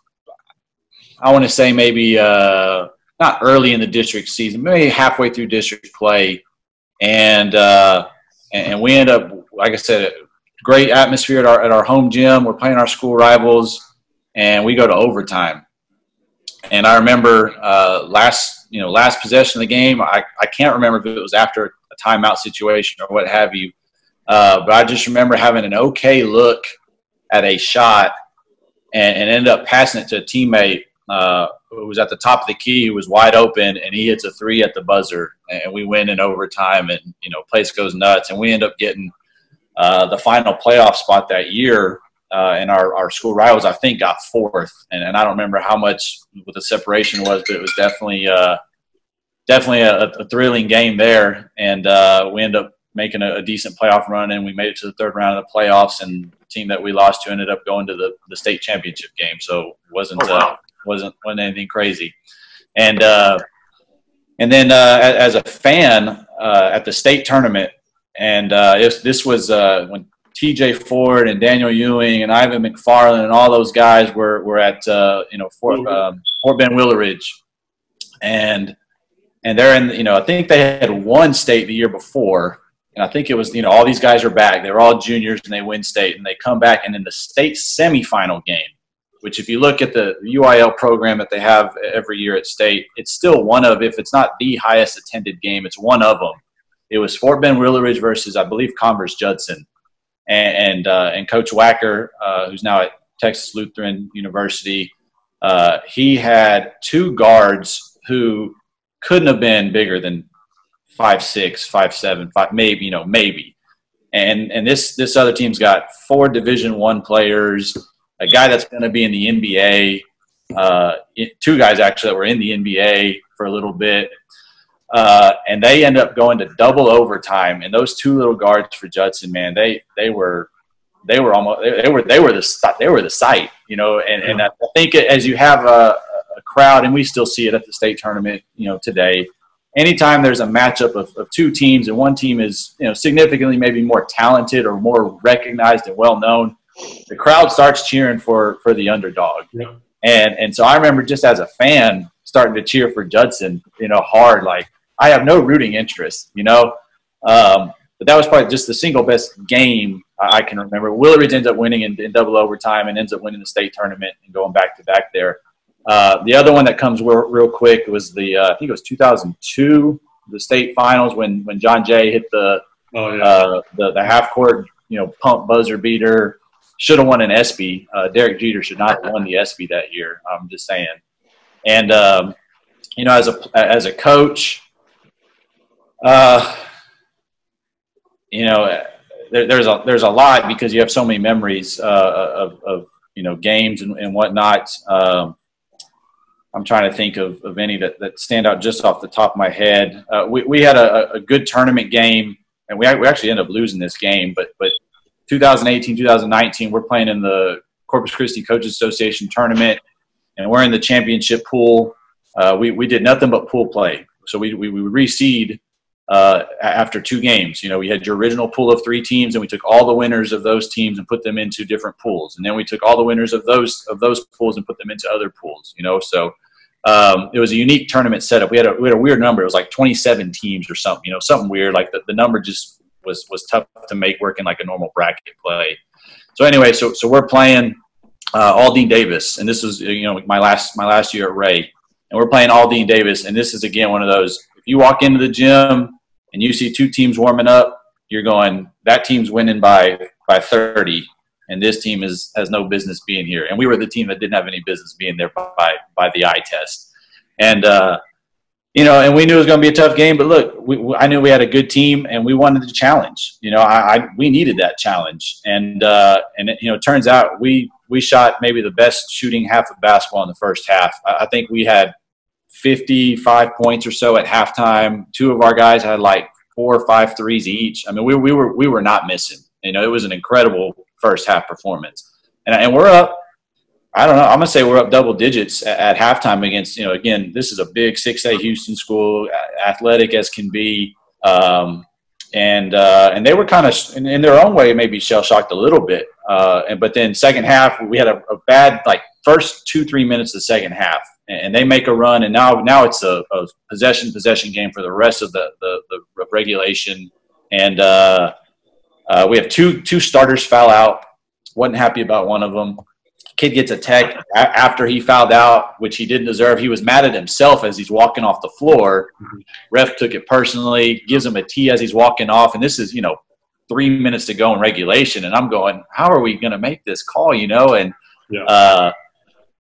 I want to say maybe uh, not early in the district season, maybe halfway through district play, and uh, and we end up like I said, great atmosphere at our at our home gym. We're playing our school rivals, and we go to overtime. And I remember uh, last you know last possession of the game. I, I can't remember if it was after a timeout situation or what have you. Uh, but I just remember having an okay look at a shot and, and ended up passing it to a teammate. uh, who was at the top of the key, who was wide open, and he hits a three at the buzzer, and we win in overtime, and you know, place goes nuts, and we end up getting uh, the final playoff spot that year. Uh, and our, our school rivals, I think, got fourth, and, and I don't remember how much what the separation was, but it was definitely uh, definitely a, a, thrilling game there, and uh, we end up making a, a, decent playoff run, and we made it to the third round of the playoffs, and the team that we lost to ended up going to the, the state championship game, so it wasn't oh, wow. uh, wasn't wasn't anything crazy, and uh, and then uh, as a fan uh, at the state tournament, and uh, this was when T.J. Ford and Daniel Ewing and Ivan McFarlin and all those guys were were at you know Fort um, Fort Bend Willowridge, and and they're in you know I think they had won state the year before, and I think it was you know all these guys are back. They're all juniors and they win state and they come back and in the state semifinal game, which if you look at the UIL program that they have every year at state, it's still one of if it's not the highest attended game, it's one of them. It was Fort Bend Willowridge versus I believe Converse Judson, and and, uh, and Coach Wacker, uh, who's now at Texas Lutheran University, uh, he had two guards who couldn't have been bigger than five six, five seven, five maybe you know maybe. And and this this other team's got four Division One players, a guy that's going to be in the NBA, uh, two guys actually that were in the NBA for a little bit, uh, and they end up going to double overtime. And those two little guards for Judson, man, they they were they were almost they, they were they were the they were the sight, you know. And and I think as you have a, a crowd, and we still see it at the state tournament, you know, today anytime there's a matchup of, of two teams and one team is you know significantly maybe more talented or more recognized and well known, the crowd starts cheering for for the underdog. Yeah. And and so I remember just as a fan starting to cheer for Judson, you know, hard. Like I have no rooting interest, you know. Um, but that was probably just the single best game I can remember. Willowridge ends up winning in, in double overtime and ends up winning the state tournament and going back to back there. Uh, the other one that comes real, real quick was the uh, I think it was 2002, the state finals when when John Jay hit the oh, yeah. uh, the, the half court you know pump buzzer beater. Should have won an ESPY. Uh, Derek Jeter should not have won the ESPY that year. I'm just saying. And um, you know, as a as a coach, uh, you know, there, there's a there's a lot because you have so many memories uh, of, of you know games and, and whatnot. Um, I'm trying to think of, of any that, that stand out just off the top of my head. Uh, we, we had a, a good tournament game, and we, we actually ended up losing this game. But but 2018, 2019, we're playing in the Corpus Christi Coaches Association tournament, and we're in the championship pool. Uh, we, we did nothing but pool play. So we, we, we reseed uh, after two games. You know, we had your original pool of three teams, and we took all the winners of those teams and put them into different pools, and then we took all the winners of those of those pools and put them into other pools. You know, so um, it was a unique tournament setup. We had a we had a weird number. It was like 27 teams or something. You know, something weird. Like the, the number just was was tough to make work in like a normal bracket play. So anyway, so so we're playing uh, Aldine Davis, and this was you know my last my last year at Ray, and we're playing Aldine Davis, and this is again one of those. If you walk into the gym and you see two teams warming up, you're going, that team's winning by by 30, and this team is has no business being here. And we were the team that didn't have any business being there by by the eye test. And uh, you know, and we knew it was going to be a tough game. But look, we, I knew we had a good team, and we wanted the challenge. You know, I, I we needed that challenge, and uh, and it, you know, it turns out we we shot maybe the best shooting half of basketball in the first half. I, I think we had 55 points or so at halftime. Two of our guys had like four or five threes each. I mean, we, we were we were not missing. You know, it was an incredible first half performance, and and we're up. I don't know. I'm gonna say we're up double digits at, at halftime against. You know, again, this is a big six A Houston school, athletic as can be. Um, and uh, and they were kind of in, in, their own way maybe shell shocked a little bit. Uh, and but then second half we had a, a, bad like first two three minutes of the second half, and they make a run, and now now it's a, a possession possession game for the rest of the the, the regulation, and uh, uh, we have two two starters foul out. wasn't happy about one of them. Kid gets a tech after he fouled out, which he didn't deserve. He was mad at himself as he's walking off the floor. Mm-hmm. Ref took it personally, gives him a T as he's walking off, and this is you know three minutes to go in regulation, and I'm going, how are we going to make this call? You know, and yeah. uh,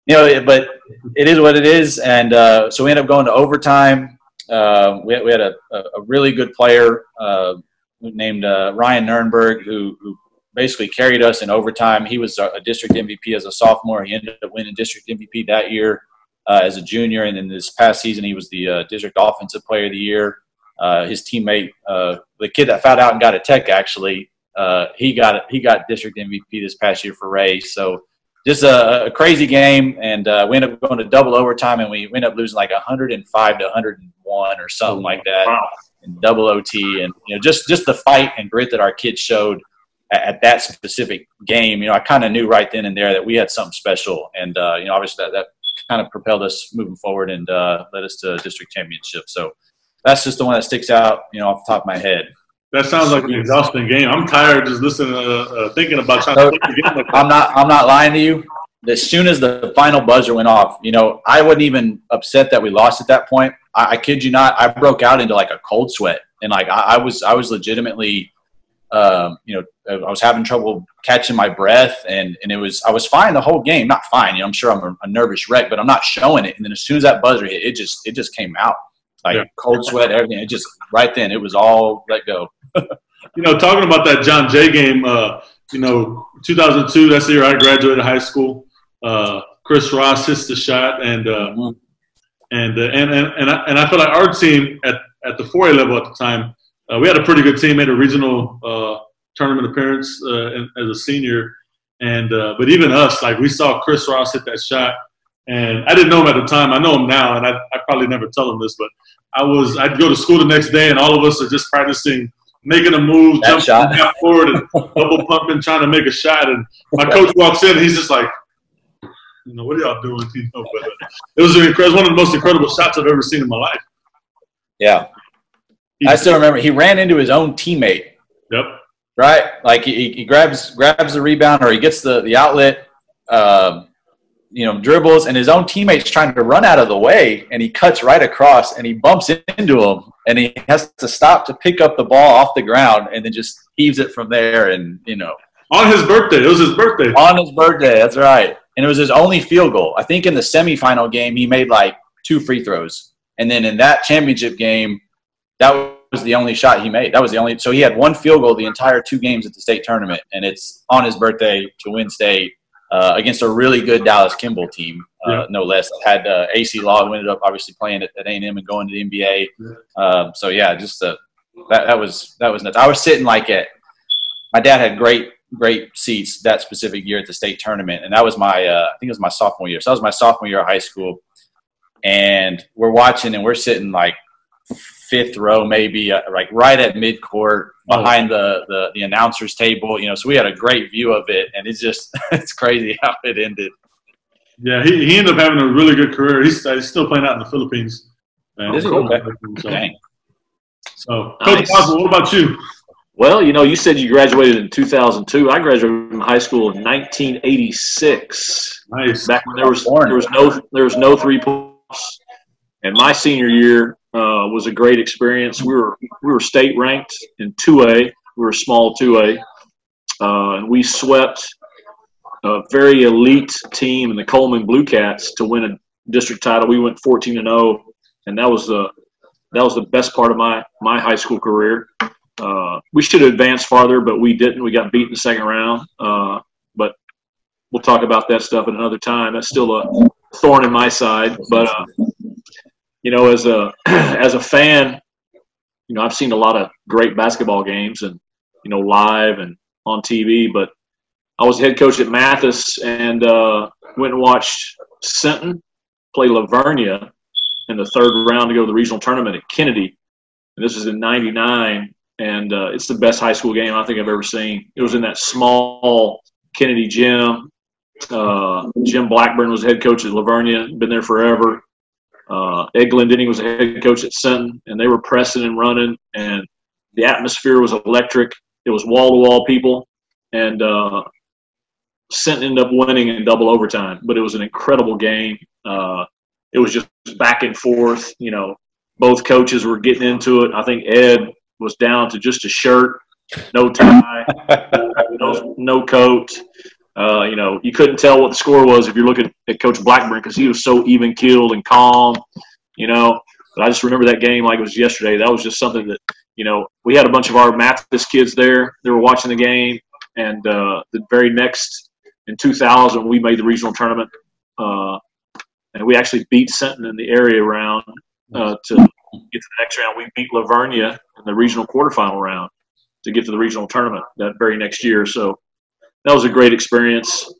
you know, but it is what it is, and uh, so we ended up going to overtime. Uh, we, we had a, a really good player uh, named uh, Ryan Nurnberg who, who basically carried us in overtime. He was a district MVP as a sophomore. He ended up winning district MVP that year uh, as a junior, and in this past season, he was the uh, district offensive player of the year. His teammate, the kid that fouled out and got a tech, actually, he got he got district MVP this past year for Ray. So just a, a crazy game, and uh, we ended up going to double overtime, and we ended up losing like 105 to 101 or something like that. Wow. In double OT, and you know, just just the fight and grit that our kids showed at, at that specific game. You know, I kind of knew right then and there that we had something special, and uh, you know, obviously that, that kind of propelled us moving forward and uh, led us to district championship. So that's just the one that sticks out, you know, off the top of my head. That sounds like an exhausting game. I'm tired just listening, uh, uh, thinking about trying to play the game. Like I'm not. I'm not lying to you. As soon as the final buzzer went off, you know, I wasn't even upset that we lost at that point. I, I kid you not. I broke out into like a cold sweat, and like I, I was, I was legitimately, um, you know, I was having trouble catching my breath, and and it was, I was fine the whole game. Not fine. You know, I'm sure I'm a, a nervous wreck, but I'm not showing it. And then as soon as that buzzer hit, it just, it just came out like Yeah. cold sweat, everything. It just right then, it was all let go. you know, talking about that John Jay game, uh, you know, 2002, that's the year I graduated high school. Uh, Chris Ross hits the shot, and uh, Mhm. and, uh, and and and I, and I feel like our team at at the 4A level at the time, uh, we had a pretty good team. Made a regional uh, tournament appearance uh, in, as a senior, and uh, but even us, like we saw Chris Ross hit that shot, and I didn't know him at the time. I know him now, and I, I probably never tell him this, but I was I'd go to school the next day, and all of us are just practicing making a move, That jumping forward, and double pumping, trying to make a shot. And my coach walks in, he's just like, you know, what are y'all doing? You know, but uh, it was incredible, one of the most incredible shots I've ever seen in my life. Yeah, I still remember he ran into his own teammate. Yep. right? Like he, he grabs grabs the rebound or he gets the the outlet, um, you know, dribbles, and his own teammate's trying to run out of the way, and he cuts right across and he bumps into him, and he has to stop to pick up the ball off the ground, and then just heaves it from there, and you know, On his birthday, it was his birthday. on his birthday. That's right, and it was his only field goal. I think in the semifinal game he made like two free throws, and then in that championship game, that was the only shot he made. That was the only. So he had one field goal the entire two games at the state tournament, and it's on his birthday to win state uh, against a really good Dallas Kimball team, uh, Yeah. no less. Had uh, Acie Law who ended up obviously playing at, at A&M and going to the NBA. Um, so yeah, just uh, that that was that was nuts. I was sitting like at my dad had great great seats that specific year at the state tournament, and that was my uh, I think it was my sophomore year. So that was my sophomore year of high school, and we're watching and we're sitting like fifth row maybe uh, like right at mid court Oh. behind the, the the announcers table you know so we had a great view of it and it's just it's crazy how it ended Yeah, he, he ended up having a really good career. He's, he's still playing out in the Philippines. And Is he? Okay. So, Dang. so Coach Nice. Boswell, what about you? Well, you know, you said you graduated in 2002. I graduated from high school in 1986. Nice. Back when there was there was no there was no three points. And my senior year uh, was a great experience. We were we were state ranked in 2A. We were a small 2A, uh, and we swept a very elite team in the Coleman Blue Cats to win a district title. We went 14 and 0, and that was the that was the best part of my my high school career. Uh, we should have advanced farther, but we didn't. We got beat in the second round. Uh, but we'll talk about that stuff at another time. That's still a thorn in my side. But uh, you know, as a as a fan, you know, I've seen a lot of great basketball games, and you know, live and on TV. But I was head coach at Mathis, and uh, went and watched Sinton play La Vernia in the third round to go to the regional tournament at Kennedy. And this is in '99 and uh, it's the best high school game I think I've ever seen. It was in that small Kennedy gym. Uh, Jim Blackburn was head coach at La Vernia, been there forever. Uh, Ed Glendenning was the head coach at Sinton, and they were pressing and running, and the atmosphere was electric. It was wall to wall people, and uh, ended up winning in double overtime. But it was an incredible game. Uh, it was just back and forth. You know, both coaches were getting into it. I think Ed was down to just a shirt, no tie, no, no coat. Uh, you know, you couldn't tell what the score was if you're looking at Coach Blackburn because he was so even keeled and calm. You know, but I just remember that game like it was yesterday. That was just something that you know we had a bunch of our Mathis kids there. They were watching the game, and uh, the very next in 2000 we made the regional tournament, uh, and we actually beat Sinton in the area round uh, to get to the next round. We beat La Vernia in the regional quarterfinal round to get to the regional tournament that very next year. So that was a great experience.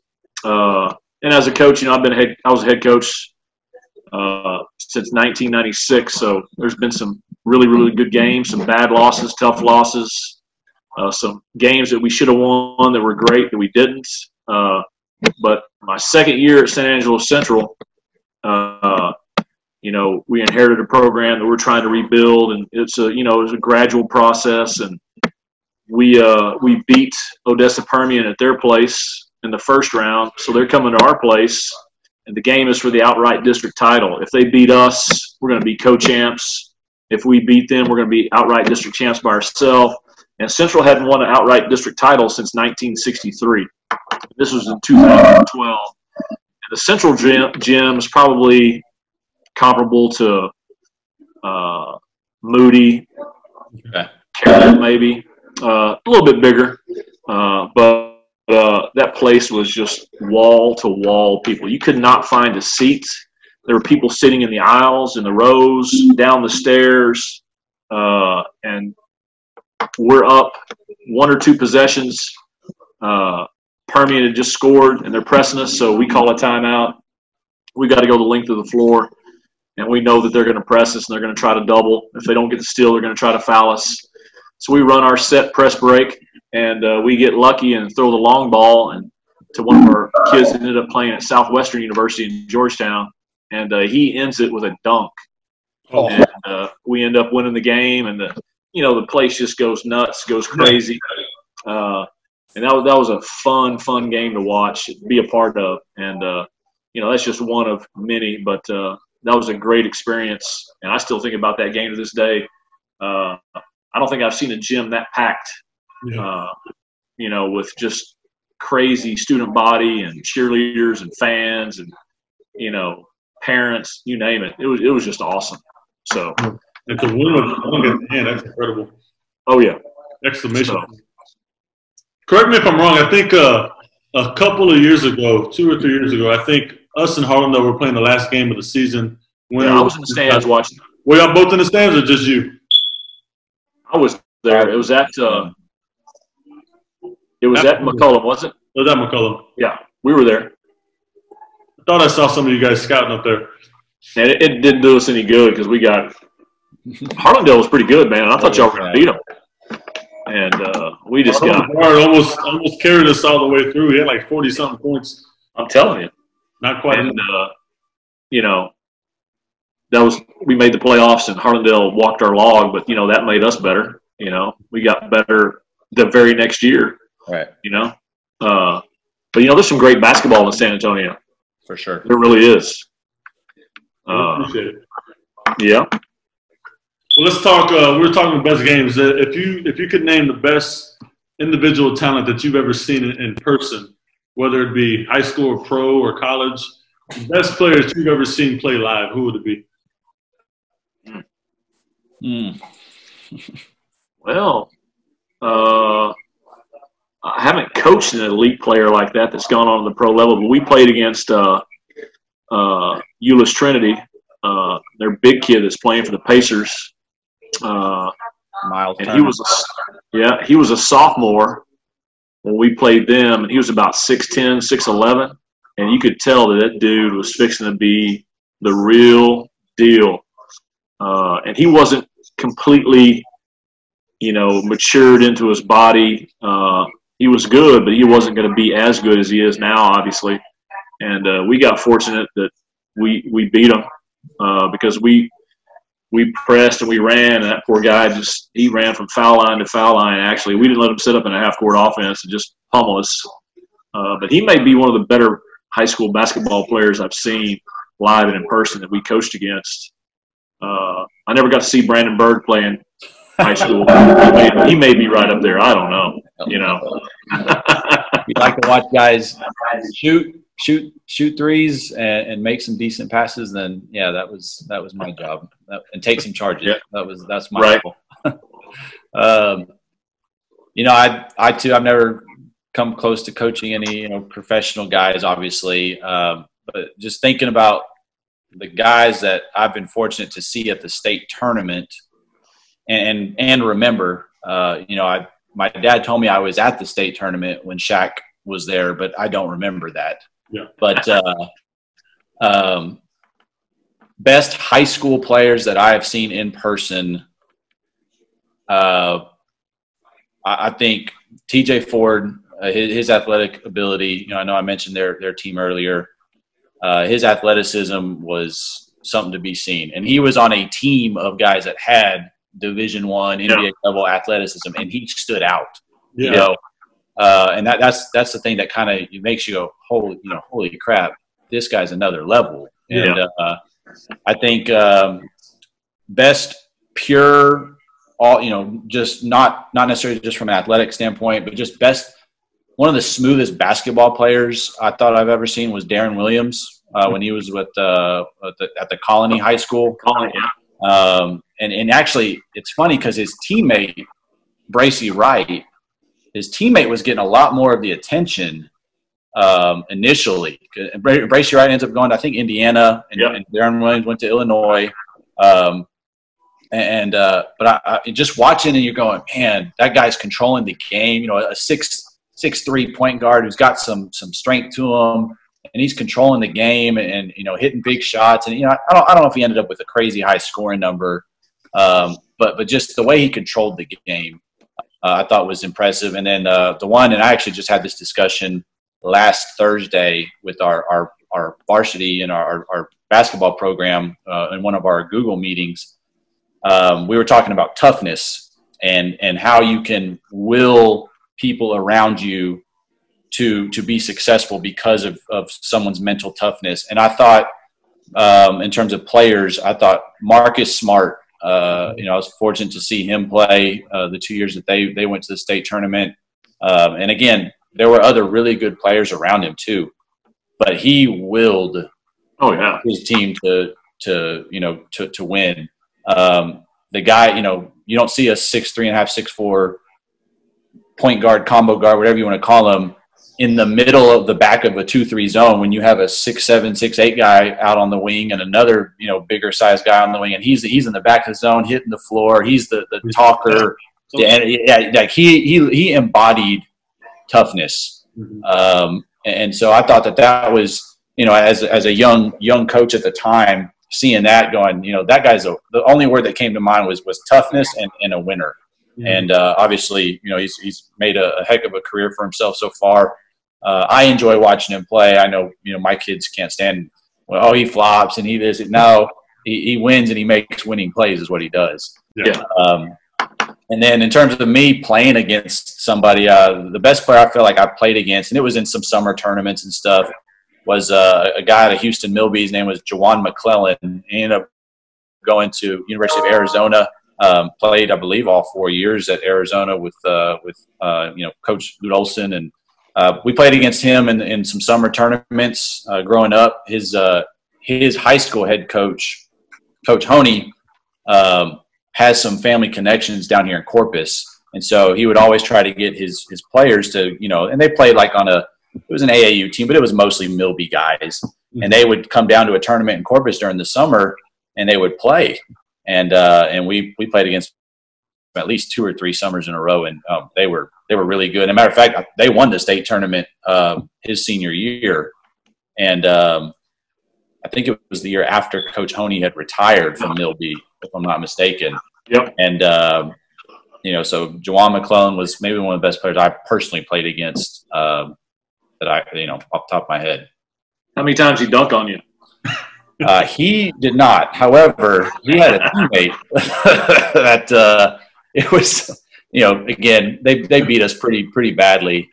Uh, and as a coach, you know, I've been head, I was a head coach uh, since 1996. So there's been some really, really good games, some bad losses, tough losses, uh, some games that we should have won that were great that we didn't. Uh, but my second year at San Angelo Central, uh, you know, we inherited a program that we're trying to rebuild, and it's a, you know, it was a gradual process, and we uh, we beat Odessa Permian at their place in the first round, so they're coming to our place, and the game is for the outright district title. If they beat us, we're going to be co-champs. If we beat them, we're going to be outright district champs by ourselves. And Central hadn't won an outright district title since 1963. This was in 2012. And the Central gym, gym is probably comparable to uh, Moody, okay. maybe uh, a little bit bigger, uh, but uh, that place was just wall to wall people. You could not find a seat. There were people sitting in the aisles, in the rows, down the stairs, uh, and we're up one or two possessions. Uh, Permian had just scored, and they're pressing us, so we call a timeout. We got to go the length of the floor, and we know that they're going to press us and they're going to try to double. If they don't get the steal, they're going to try to foul us. So we run our set press break, and uh, we get lucky and throw the long ball and to one of our kids ended up playing at Southwestern University in Georgetown, and uh, he ends it with a dunk. Oh. And uh, we end up winning the game, and the you know the place just goes nuts, goes crazy. Uh, and that was, that was a fun, fun game to watch, be a part of, and uh, you know that's just one of many. But uh, that was a great experience, and I still think about that game to this day. Uh, I don't think I've seen a gym that packed. Yeah. Uh, you know, with just crazy student body and cheerleaders and fans and you know parents, you name it. It was it was just awesome. So to win with man, that's incredible. Oh yeah, exclamation! So, Correct me if I'm wrong. I think uh, a couple of years ago, two or three years ago, I think us and Harlandale were playing the last game of the season. When yeah, I was in the stands watching. Were y'all both in the stands or just you? I was there. It was at uh, it was at McCollum, was it? It was at McCollum. Yeah, we were there. I thought I saw some of you guys scouting up there. And it, it didn't do us any good because we got Harlandale was pretty good, man. I thought y'all were going to beat them, and uh, we just got almost almost carried us all the way through. He had like forty something points. I'm telling you, not quite. And uh, you know, that was we made the playoffs and Harlandale walked our log, but you know that made us better. You know, we got better the very next year. Right. You know, uh, but you know, there's some great basketball in San Antonio. For sure, there really is. Uh, yeah. Well, let's talk. Uh, we are talking the best games. Uh, if you if you could name the best individual talent that you've ever seen in, in person, whether it be high school or pro or college, best players you've ever seen play live, who would it be? Mm. well, uh, I haven't coached an elite player like that that's gone on to the pro level, but we played against uh, uh, Euless Trinity, uh, their big kid that's playing for the Pacers. Uh, Myles, and he was a, yeah, he was a sophomore when we played them, and he was about 6'10", 6'11", and you could tell that that dude was fixing to be the real deal. Uh, and he wasn't completely, you know, matured into his body. Uh, he was good, but he wasn't going to be as good as he is now, obviously. And uh, we got fortunate that we we beat him uh, because we we pressed and we ran, and that poor guy just he ran from foul line to foul line. Actually, we didn't let him sit up in a half court offense and just pummel us. Uh, but he may be one of the better high school basketball players I've seen live and in person that we coached against. Uh, I never got to see Brandon Bourg playing high school. he, may, he may be right up there. I don't know. You know. you like to watch guys shoot, shoot, shoot threes and, and, make some decent passes, then yeah, that was that was my job. That, and take some charges. Yeah. That was that's my right. um, you know, I I too I've never come close to coaching any you know professional guys, obviously, um, but just thinking about the guys that I've been fortunate to see at the state tournament, and and remember, uh, you know, I my dad told me I was at the state tournament when Shaq was there, but I don't remember that. Yeah. But uh, um, best high school players that I have seen in person, uh, I, I think T.J. Ford, uh, his, his, athletic ability. You know, I know I mentioned their their team earlier. Uh, his athleticism was something to be seen, and he was on a team of guys that had Division One NBA yeah. level athleticism, and he stood out. Yeah. You know, uh, and that, that's that's the thing that kind of makes you go, holy, you know, holy crap, this guy's another level. And yeah. uh, I think um, best pure, all you know, just not not necessarily just from an athletic standpoint, but just best one of the smoothest basketball players I thought I've ever seen was Deron Williams uh, when he was with uh, at, the, at the Colony High School. Colony, yeah. Um, and, and actually, it's funny because his teammate, Bracy Wright, his teammate was getting a lot more of the attention um, initially. Bracy Wright ends up going to, I think, Indiana, and, yep. and Deron Williams went to Illinois. Um, and uh, but I, I, just watching and you're going, man, that guy's controlling the game. You know, a six six three point guard who's got some some strength to him and he's controlling the game and, you know hitting big shots. And you know, I don't I don't know if he ended up with a crazy high scoring number, um, but but just the way he controlled the game, uh, I thought was impressive. And then uh, the one, and I actually just had this discussion last Thursday with our our, our varsity and our, our basketball program uh, in one of our Google meetings. Um, we were talking about toughness and and how you can will people around you to to be successful because of, of someone's mental toughness. And I thought, um, in terms of players, I thought Marcus Smart. Uh, you know, I was fortunate to see him play uh, the two years that they they went to the state tournament. Um, and again, there were other really good players around him too, but he willed. Oh yeah, his team to to you know to to win. Um, the guy, you know, you don't see a six three and a half, six four point guard, combo guard, whatever you want to call him, in the middle of the back of a two three zone when you have a six seven six eight guy out on the wing and another you know bigger size guy on the wing and he's he's in the back of the zone hitting the floor he's the the talker. Yeah, yeah like he he he embodied toughness. Mm-hmm. um, and so I thought that that was you know as as a young young coach at the time seeing that going you know that guy's a, the only word that came to mind was was toughness and, and a winner mm-hmm. and uh, obviously you know he's he's made a, a heck of a career for himself so far uh, I enjoy watching him play. I know you know my kids can't stand. Well, oh, he flops and he this. No, he, he wins and he makes winning plays is what he does. Yeah. Um, and then in terms of me playing against somebody, uh, the best player I feel like I played against, and it was in some summer tournaments and stuff, was uh, a guy at Houston Milby. His name was Jawann McClellan. He ended up going to University of Arizona. Um, played, I believe, all four years at Arizona with uh, with uh, you know Coach Lute Olson. And uh, we played against him in, in some summer tournaments uh, growing up. His uh, his high school head coach, Coach Honey, um, has some family connections down here in Corpus, and so he would always try to get his his players to you know, and they played like on a it was an AAU team, but it was mostly Milby guys, and they would come down to a tournament in Corpus during the summer, and they would play, and uh, and we we played against at least two or three summers in a row, and um, they were they were really good. As a matter of fact, they won the state tournament uh, his senior year, and um, I think it was the year after Coach Honey had retired from Milby, if I'm not mistaken. Yep. And um, you know, so Jawann McClellan was maybe one of the best players I personally played against um, that I, you know, off the top of my head. How many times he dunked on you? Uh, he did not. However, he had a teammate that uh, it was you know, again, they they beat us pretty pretty badly.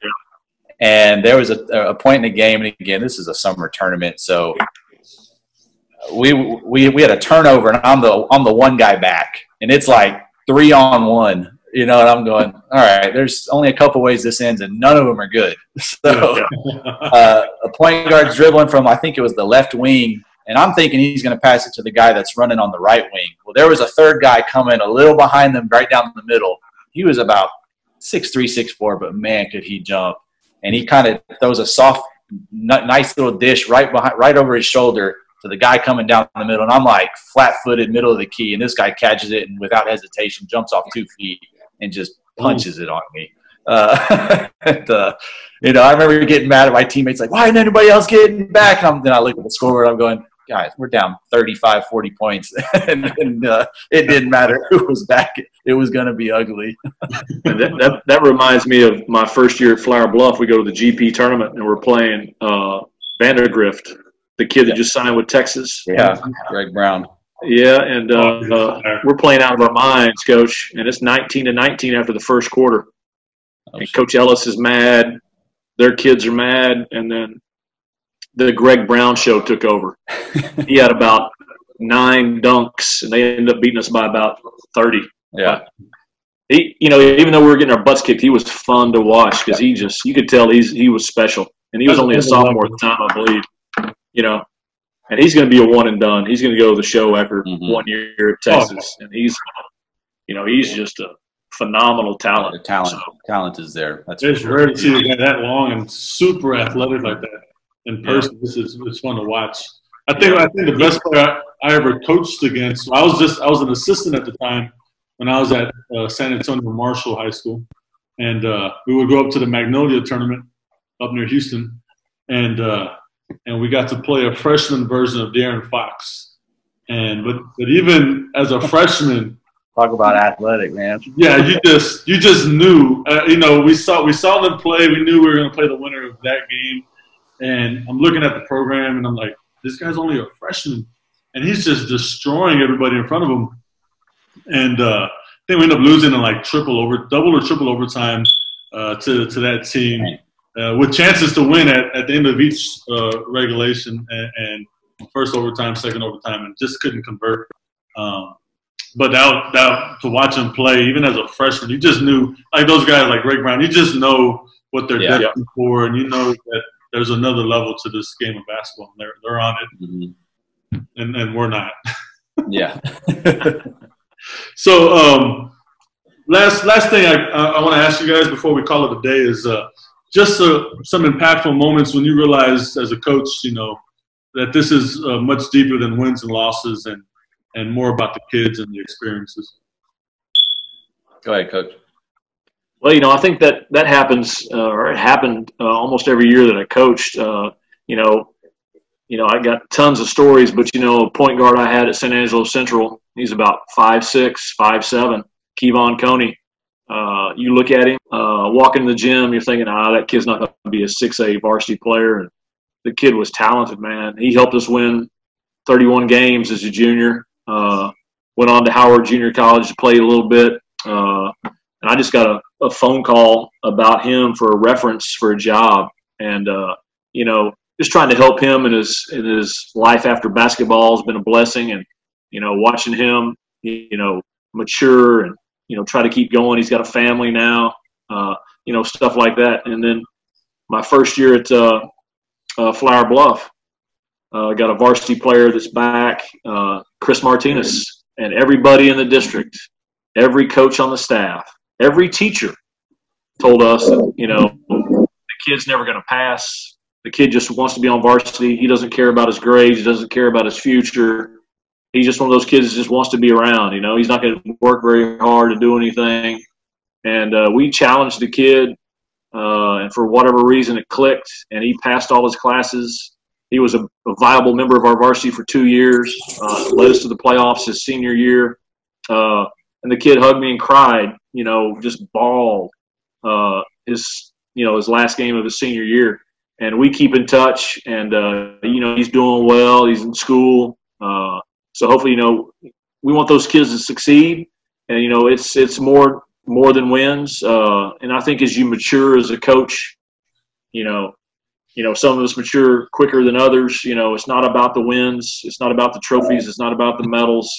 And there was a, a point in the game, and again, this is a summer tournament, so we we we had a turnover, and I'm the I'm the one guy back, and it's like three on one, you know, and I'm going, all right, there's only a couple ways this ends, and none of them are good. So uh, a point guard dribbling from, I think it was the left wing, and I'm thinking he's going to pass it to the guy that's running on the right wing. Well, there was a third guy coming a little behind them, right down the middle. He was about six three, six four, but man, could he jump! And he kind of throws a soft, nice little dish right behind, right over his shoulder to the guy coming down the middle. And I'm like flat footed, middle of the key, and this guy catches it and without hesitation jumps off two feet and just punches it on me. Uh, and, uh, you know, I remember getting mad at my teammates, like, why isn't anybody else getting back? And then I look at the scoreboard, I'm going, guys, we're down 35, 40 points. and, and uh, it didn't matter who was back. It was going to be ugly. and that, that, that, reminds me of my first year at Flower Bluff. We go to the GP tournament and we're playing uh, Vandegrift, the kid that just signed with Texas. Yeah, Greg Brown. Yeah, and uh, uh, we're playing out of our minds, Coach. And it's 19 to 19 after the first quarter. And Coach Ellis is mad. Their kids are mad, and then the Greg Brown show took over. he had about nine dunks, and they ended up beating us by about 30. Yeah. But he, you know, even though we were getting our butts kicked, he was fun to watch because he just, you could tell he's he was special, and he was only a sophomore at the time, I believe. You know, and he's going to be a one and done. He's going to go to the show after mm-hmm. one year at Texas, oh. and he's, you know, he's just a phenomenal talent. The talent, so, talent is there. That's it's rare to see a guy that long and super athletic like that in person. Yeah. This is it's fun to watch. I think I think the best player I, I ever coached against. I was just I was an assistant at the time when I was at uh, San Antonio Marshall High School, and uh, we would go up to the Magnolia tournament up near Houston, and uh, and we got to play a freshman version of De'Aaron Fox. And but but even as a freshman, talk about athletic, man. Yeah, you just you just knew. Uh, you know, we saw we saw them play. We knew we were going to play the winner of that game and I'm looking at the program and I'm like, this guy's only a freshman. And he's just destroying everybody in front of him. And uh, then we end up losing in like triple over, double or triple overtime uh, to, to that team uh, with chances to win at, at the end of each uh, regulation and, and, first overtime, second overtime, and just couldn't convert. Um, but that, that to watch him play, even as a freshman, you just knew like those guys like Greg Brown, you just know what they're yeah. destined for, and you know that there's another level to this game of basketball. and They're they're on it, mm-hmm. and and we're not. yeah. so um, last last thing I I want to ask you guys before we call it a day is uh, just uh, some impactful moments when you realize as a coach, you know, that this is uh, much deeper than wins and losses, and and more about the kids and the experiences. Go ahead, coach. Well, you know, I think that that happens, uh, or it happened uh, almost every year that I coached. Uh, you know, you know, I got tons of stories, but you know, a point guard I had at San Angelo Central, he's about five six, five seven. Kevon Coney. Uh, you look at him uh, walking in the gym, you're thinking, ah, that kid's not going to be a six A varsity player. And the kid was talented, man. He helped us win 31 games as a junior. Uh, went on to Howard Junior College to play a little bit. And I just got a a phone call about him for a reference for a job, and uh, you know, just trying to help him in his in his life after basketball has been a blessing, and you know, watching him, you know, mature and you know, try to keep going. He's got a family now, uh, you know, stuff like that. And then my first year at uh, uh, Flower Bluff, uh, got a varsity player that's back, uh, Chris Martinez, and everybody in the district, every coach on the staff, every teacher told us that, you know, the kid's never going to pass. The kid just wants to be on varsity. He doesn't care about his grades. He doesn't care about his future. He's just one of those kids that just wants to be around. You know, he's not going to work very hard to do anything. And uh, we challenged the kid, uh, and for whatever reason, it clicked, and he passed all his classes. He was a, a viable member of our varsity for two years, uh, led us to the playoffs his senior year. Uh, and the kid hugged me and cried, you know, just bawled uh, his, you know, his last game of his senior year. And we keep in touch, and uh, you know, he's doing well. He's in school, uh, so hopefully, you know, we want those kids to succeed. And you know, it's it's more more than wins. Uh, and I think as you mature as a coach, you know, you know, some of us mature quicker than others. You know, it's not about the wins. It's not about the trophies. It's not about the medals.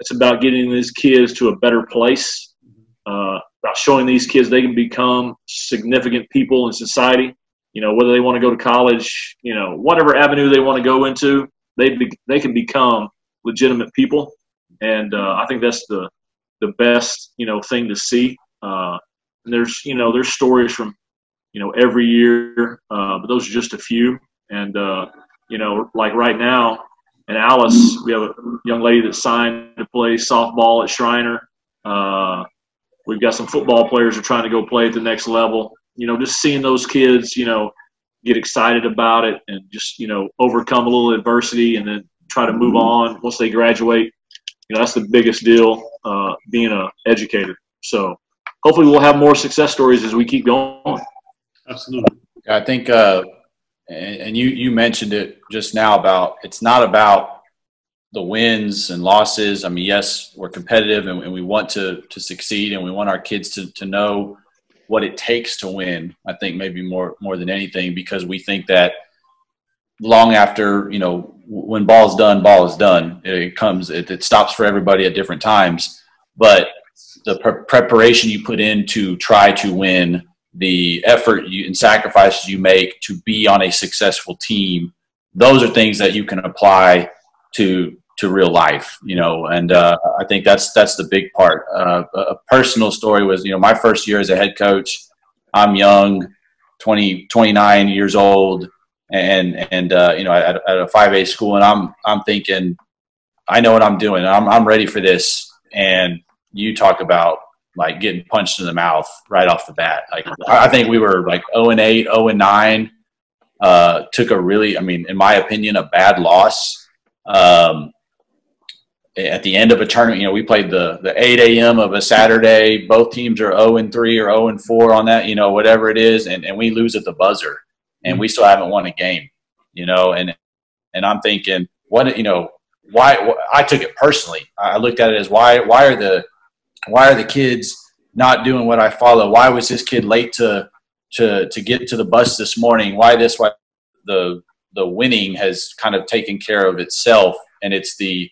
It's about getting these kids to a better place. Uh, about showing these kids they can become significant people in society. You know, whether they want to go to college, you know, whatever avenue they want to go into, they be, they can become legitimate people, and uh, I think that's the the best you know thing to see. Uh, and there's you know there's stories from you know every year, uh, but those are just a few. And uh, you know, like right now in Alice, we have a young lady that signed to play softball at Schreiner. We've got some football players who are trying to go play at the next level. You know, just seeing those kids, you know, get excited about it and just you know overcome a little adversity and then try to move on once they graduate. You know, that's the biggest deal uh, being an educator. So hopefully we'll have more success stories as we keep going. Absolutely. I think, uh, and, and you you mentioned it just now about it's not about the wins and losses. I mean, yes, we're competitive and, and, we want to to succeed, and we want our kids to to know what it takes to win. I think maybe more more than anything because we think that long after you know when ball's done, ball is done. It comes, it, it stops for everybody at different times, but the pre- preparation you put in to try to win, the effort you, and sacrifices you make to be on a successful team, those are things that you can apply to to real life, you know. And uh, I think that's that's the big part. Uh, a personal story was, you know, my first year as a head coach. I'm young, 20, 29 years old and and uh, you know at, at a five A school, and I'm I'm thinking, I know what I'm doing. I'm I'm ready for this. And you talk about like getting punched in the mouth right off the bat. Like I think we were like 0 and 8, 0 and 9. Uh, took a really, I mean, in my opinion, a bad loss. Um, at the end of a tournament, you know, we played the the 8 a.m. of a Saturday. Both teams are 0 and 3 or 0 and 4 on that, you know, whatever it is, and, and we lose at the buzzer and we still haven't won a game, you know, and, and I'm thinking, what, you know, why, I took it personally. I looked at it as why, why are the, why are the kids not doing what I follow? Why was this kid late to, to, to get to the bus this morning? Why this, why the, the winning has kind of taken care of itself and it's the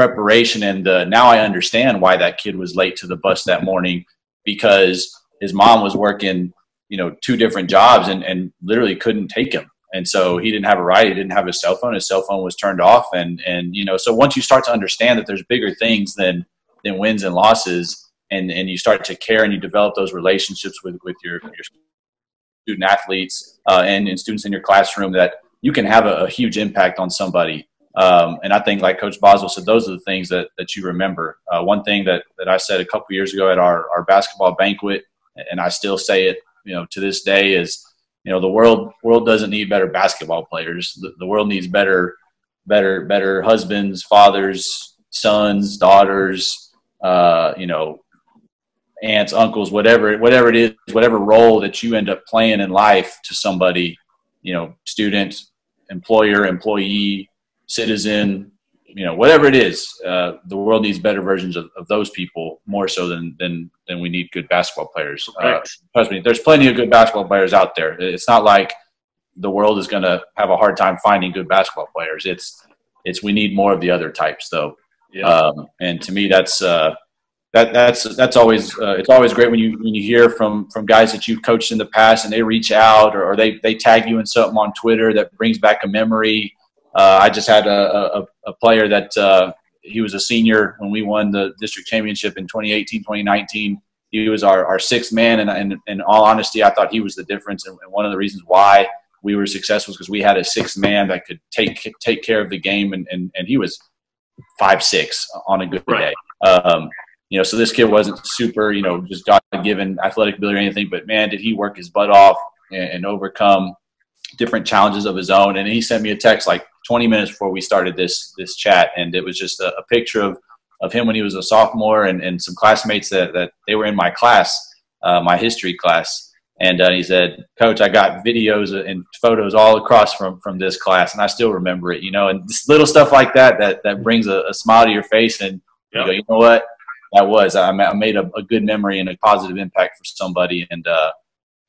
preparation and the, now I understand why that kid was late to the bus that morning because his mom was working you know two different jobs and, and literally couldn't take him. And so he didn't have a ride he didn't have his cell phone his cell phone was turned off and and you know so once you start to understand that there's bigger things than than wins and losses and and you start to care and you develop those relationships with with your your student athletes uh, and, and students in your classroom that you can have a, a huge impact on somebody um, and I think, like Coach Boswell said, those are the things that, that you remember. Uh, one thing that, that I said a couple years ago at our, our basketball banquet, and I still say it you know to this day is you know the world world doesn't need better basketball players. The, the world needs better better better husbands, fathers, sons, daughters. Uh, you know, aunts, uncles, whatever whatever it is, whatever role that you end up playing in life to somebody. You know, student, employer, employee, citizen, you know, whatever it is, uh, the world needs better versions of, of, those people more so than, than, than we need good basketball players. Uh, trust me, there's plenty of good basketball players out there. It's not like the world is going to have a hard time finding good basketball players. It's, it's, we need more of the other types though. Yeah. Um, and to me, that's, uh, that, that's, that's always, uh, it's always great when you, when you hear from, from guys that you've coached in the past and they reach out or, or they, they tag you in something on Twitter that brings back a memory I just had a, a, a player that uh, he was a senior when we won the district championship in 2018, 2019. He was our, our sixth man, and, and in all honesty, I thought he was the difference. And, one of the reasons why we were successful was because we had a sixth man that could take take care of the game, and, and, and he was five six on a good day. Um, you know, so this kid wasn't super, you know, just God given athletic ability or anything, but man, did he work his butt off and, and overcome different challenges of his own. And he sent me a text like 20 minutes before we started this this chat, and it was just a, a picture of of him when he was a sophomore and, and some classmates that, that they were in my class, uh, my history class. And uh, he said, Coach, I got videos and photos all across from, from this class, and I still remember it, you know, and just little stuff like that that, that brings a, a smile to your face. And yep. you go, you know what? That was, I made a, a, good memory and a positive impact for somebody. And, uh,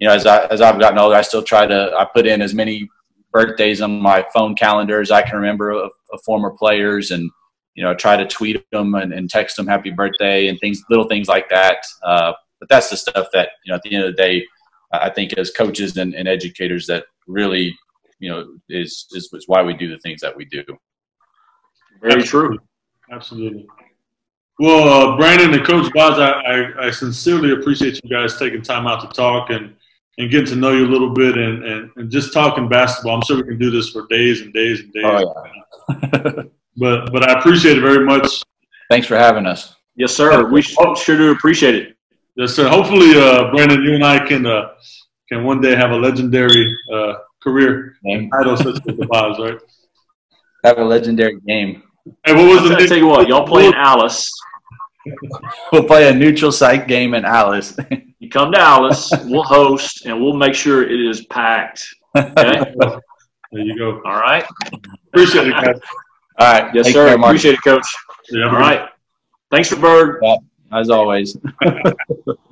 you know, as, I, as I've gotten older, I still try to, I put in as many birthdays on my phone calendars I can remember of, of former players and you know try to tweet them and, and, text them happy birthday and things little things like that uh, but that's the stuff that you know at the end of the day, I think as coaches and, and educators that really you know is, is is why we do the things that we do. Very true. Absolutely. Well, uh, Brandon and Coach Boz, I, I, I, sincerely appreciate you guys taking time out to talk and, and getting to know you a little bit and, and, and just talking basketball. I'm sure we can do this for days and days and days. Oh, yeah. but but I appreciate it very much. Thanks for having us. Yes, sir. We sure do appreciate it. Yes, sir. Hopefully, uh, Brandon, you and I can uh, can one day have a legendary uh, career title such as the Boz, right? Have a legendary game. Hey, what was the? I tell you what, y'all playing Alice we'll play a neutral site game in Alice. you come to Alice, we'll host, and we'll make sure it is packed. Okay? There you go. All right. Appreciate it, guys. All right. Yes, sir. Appreciate it, Coach. Yeah, All right. Thanks for Bird. Yeah, as always.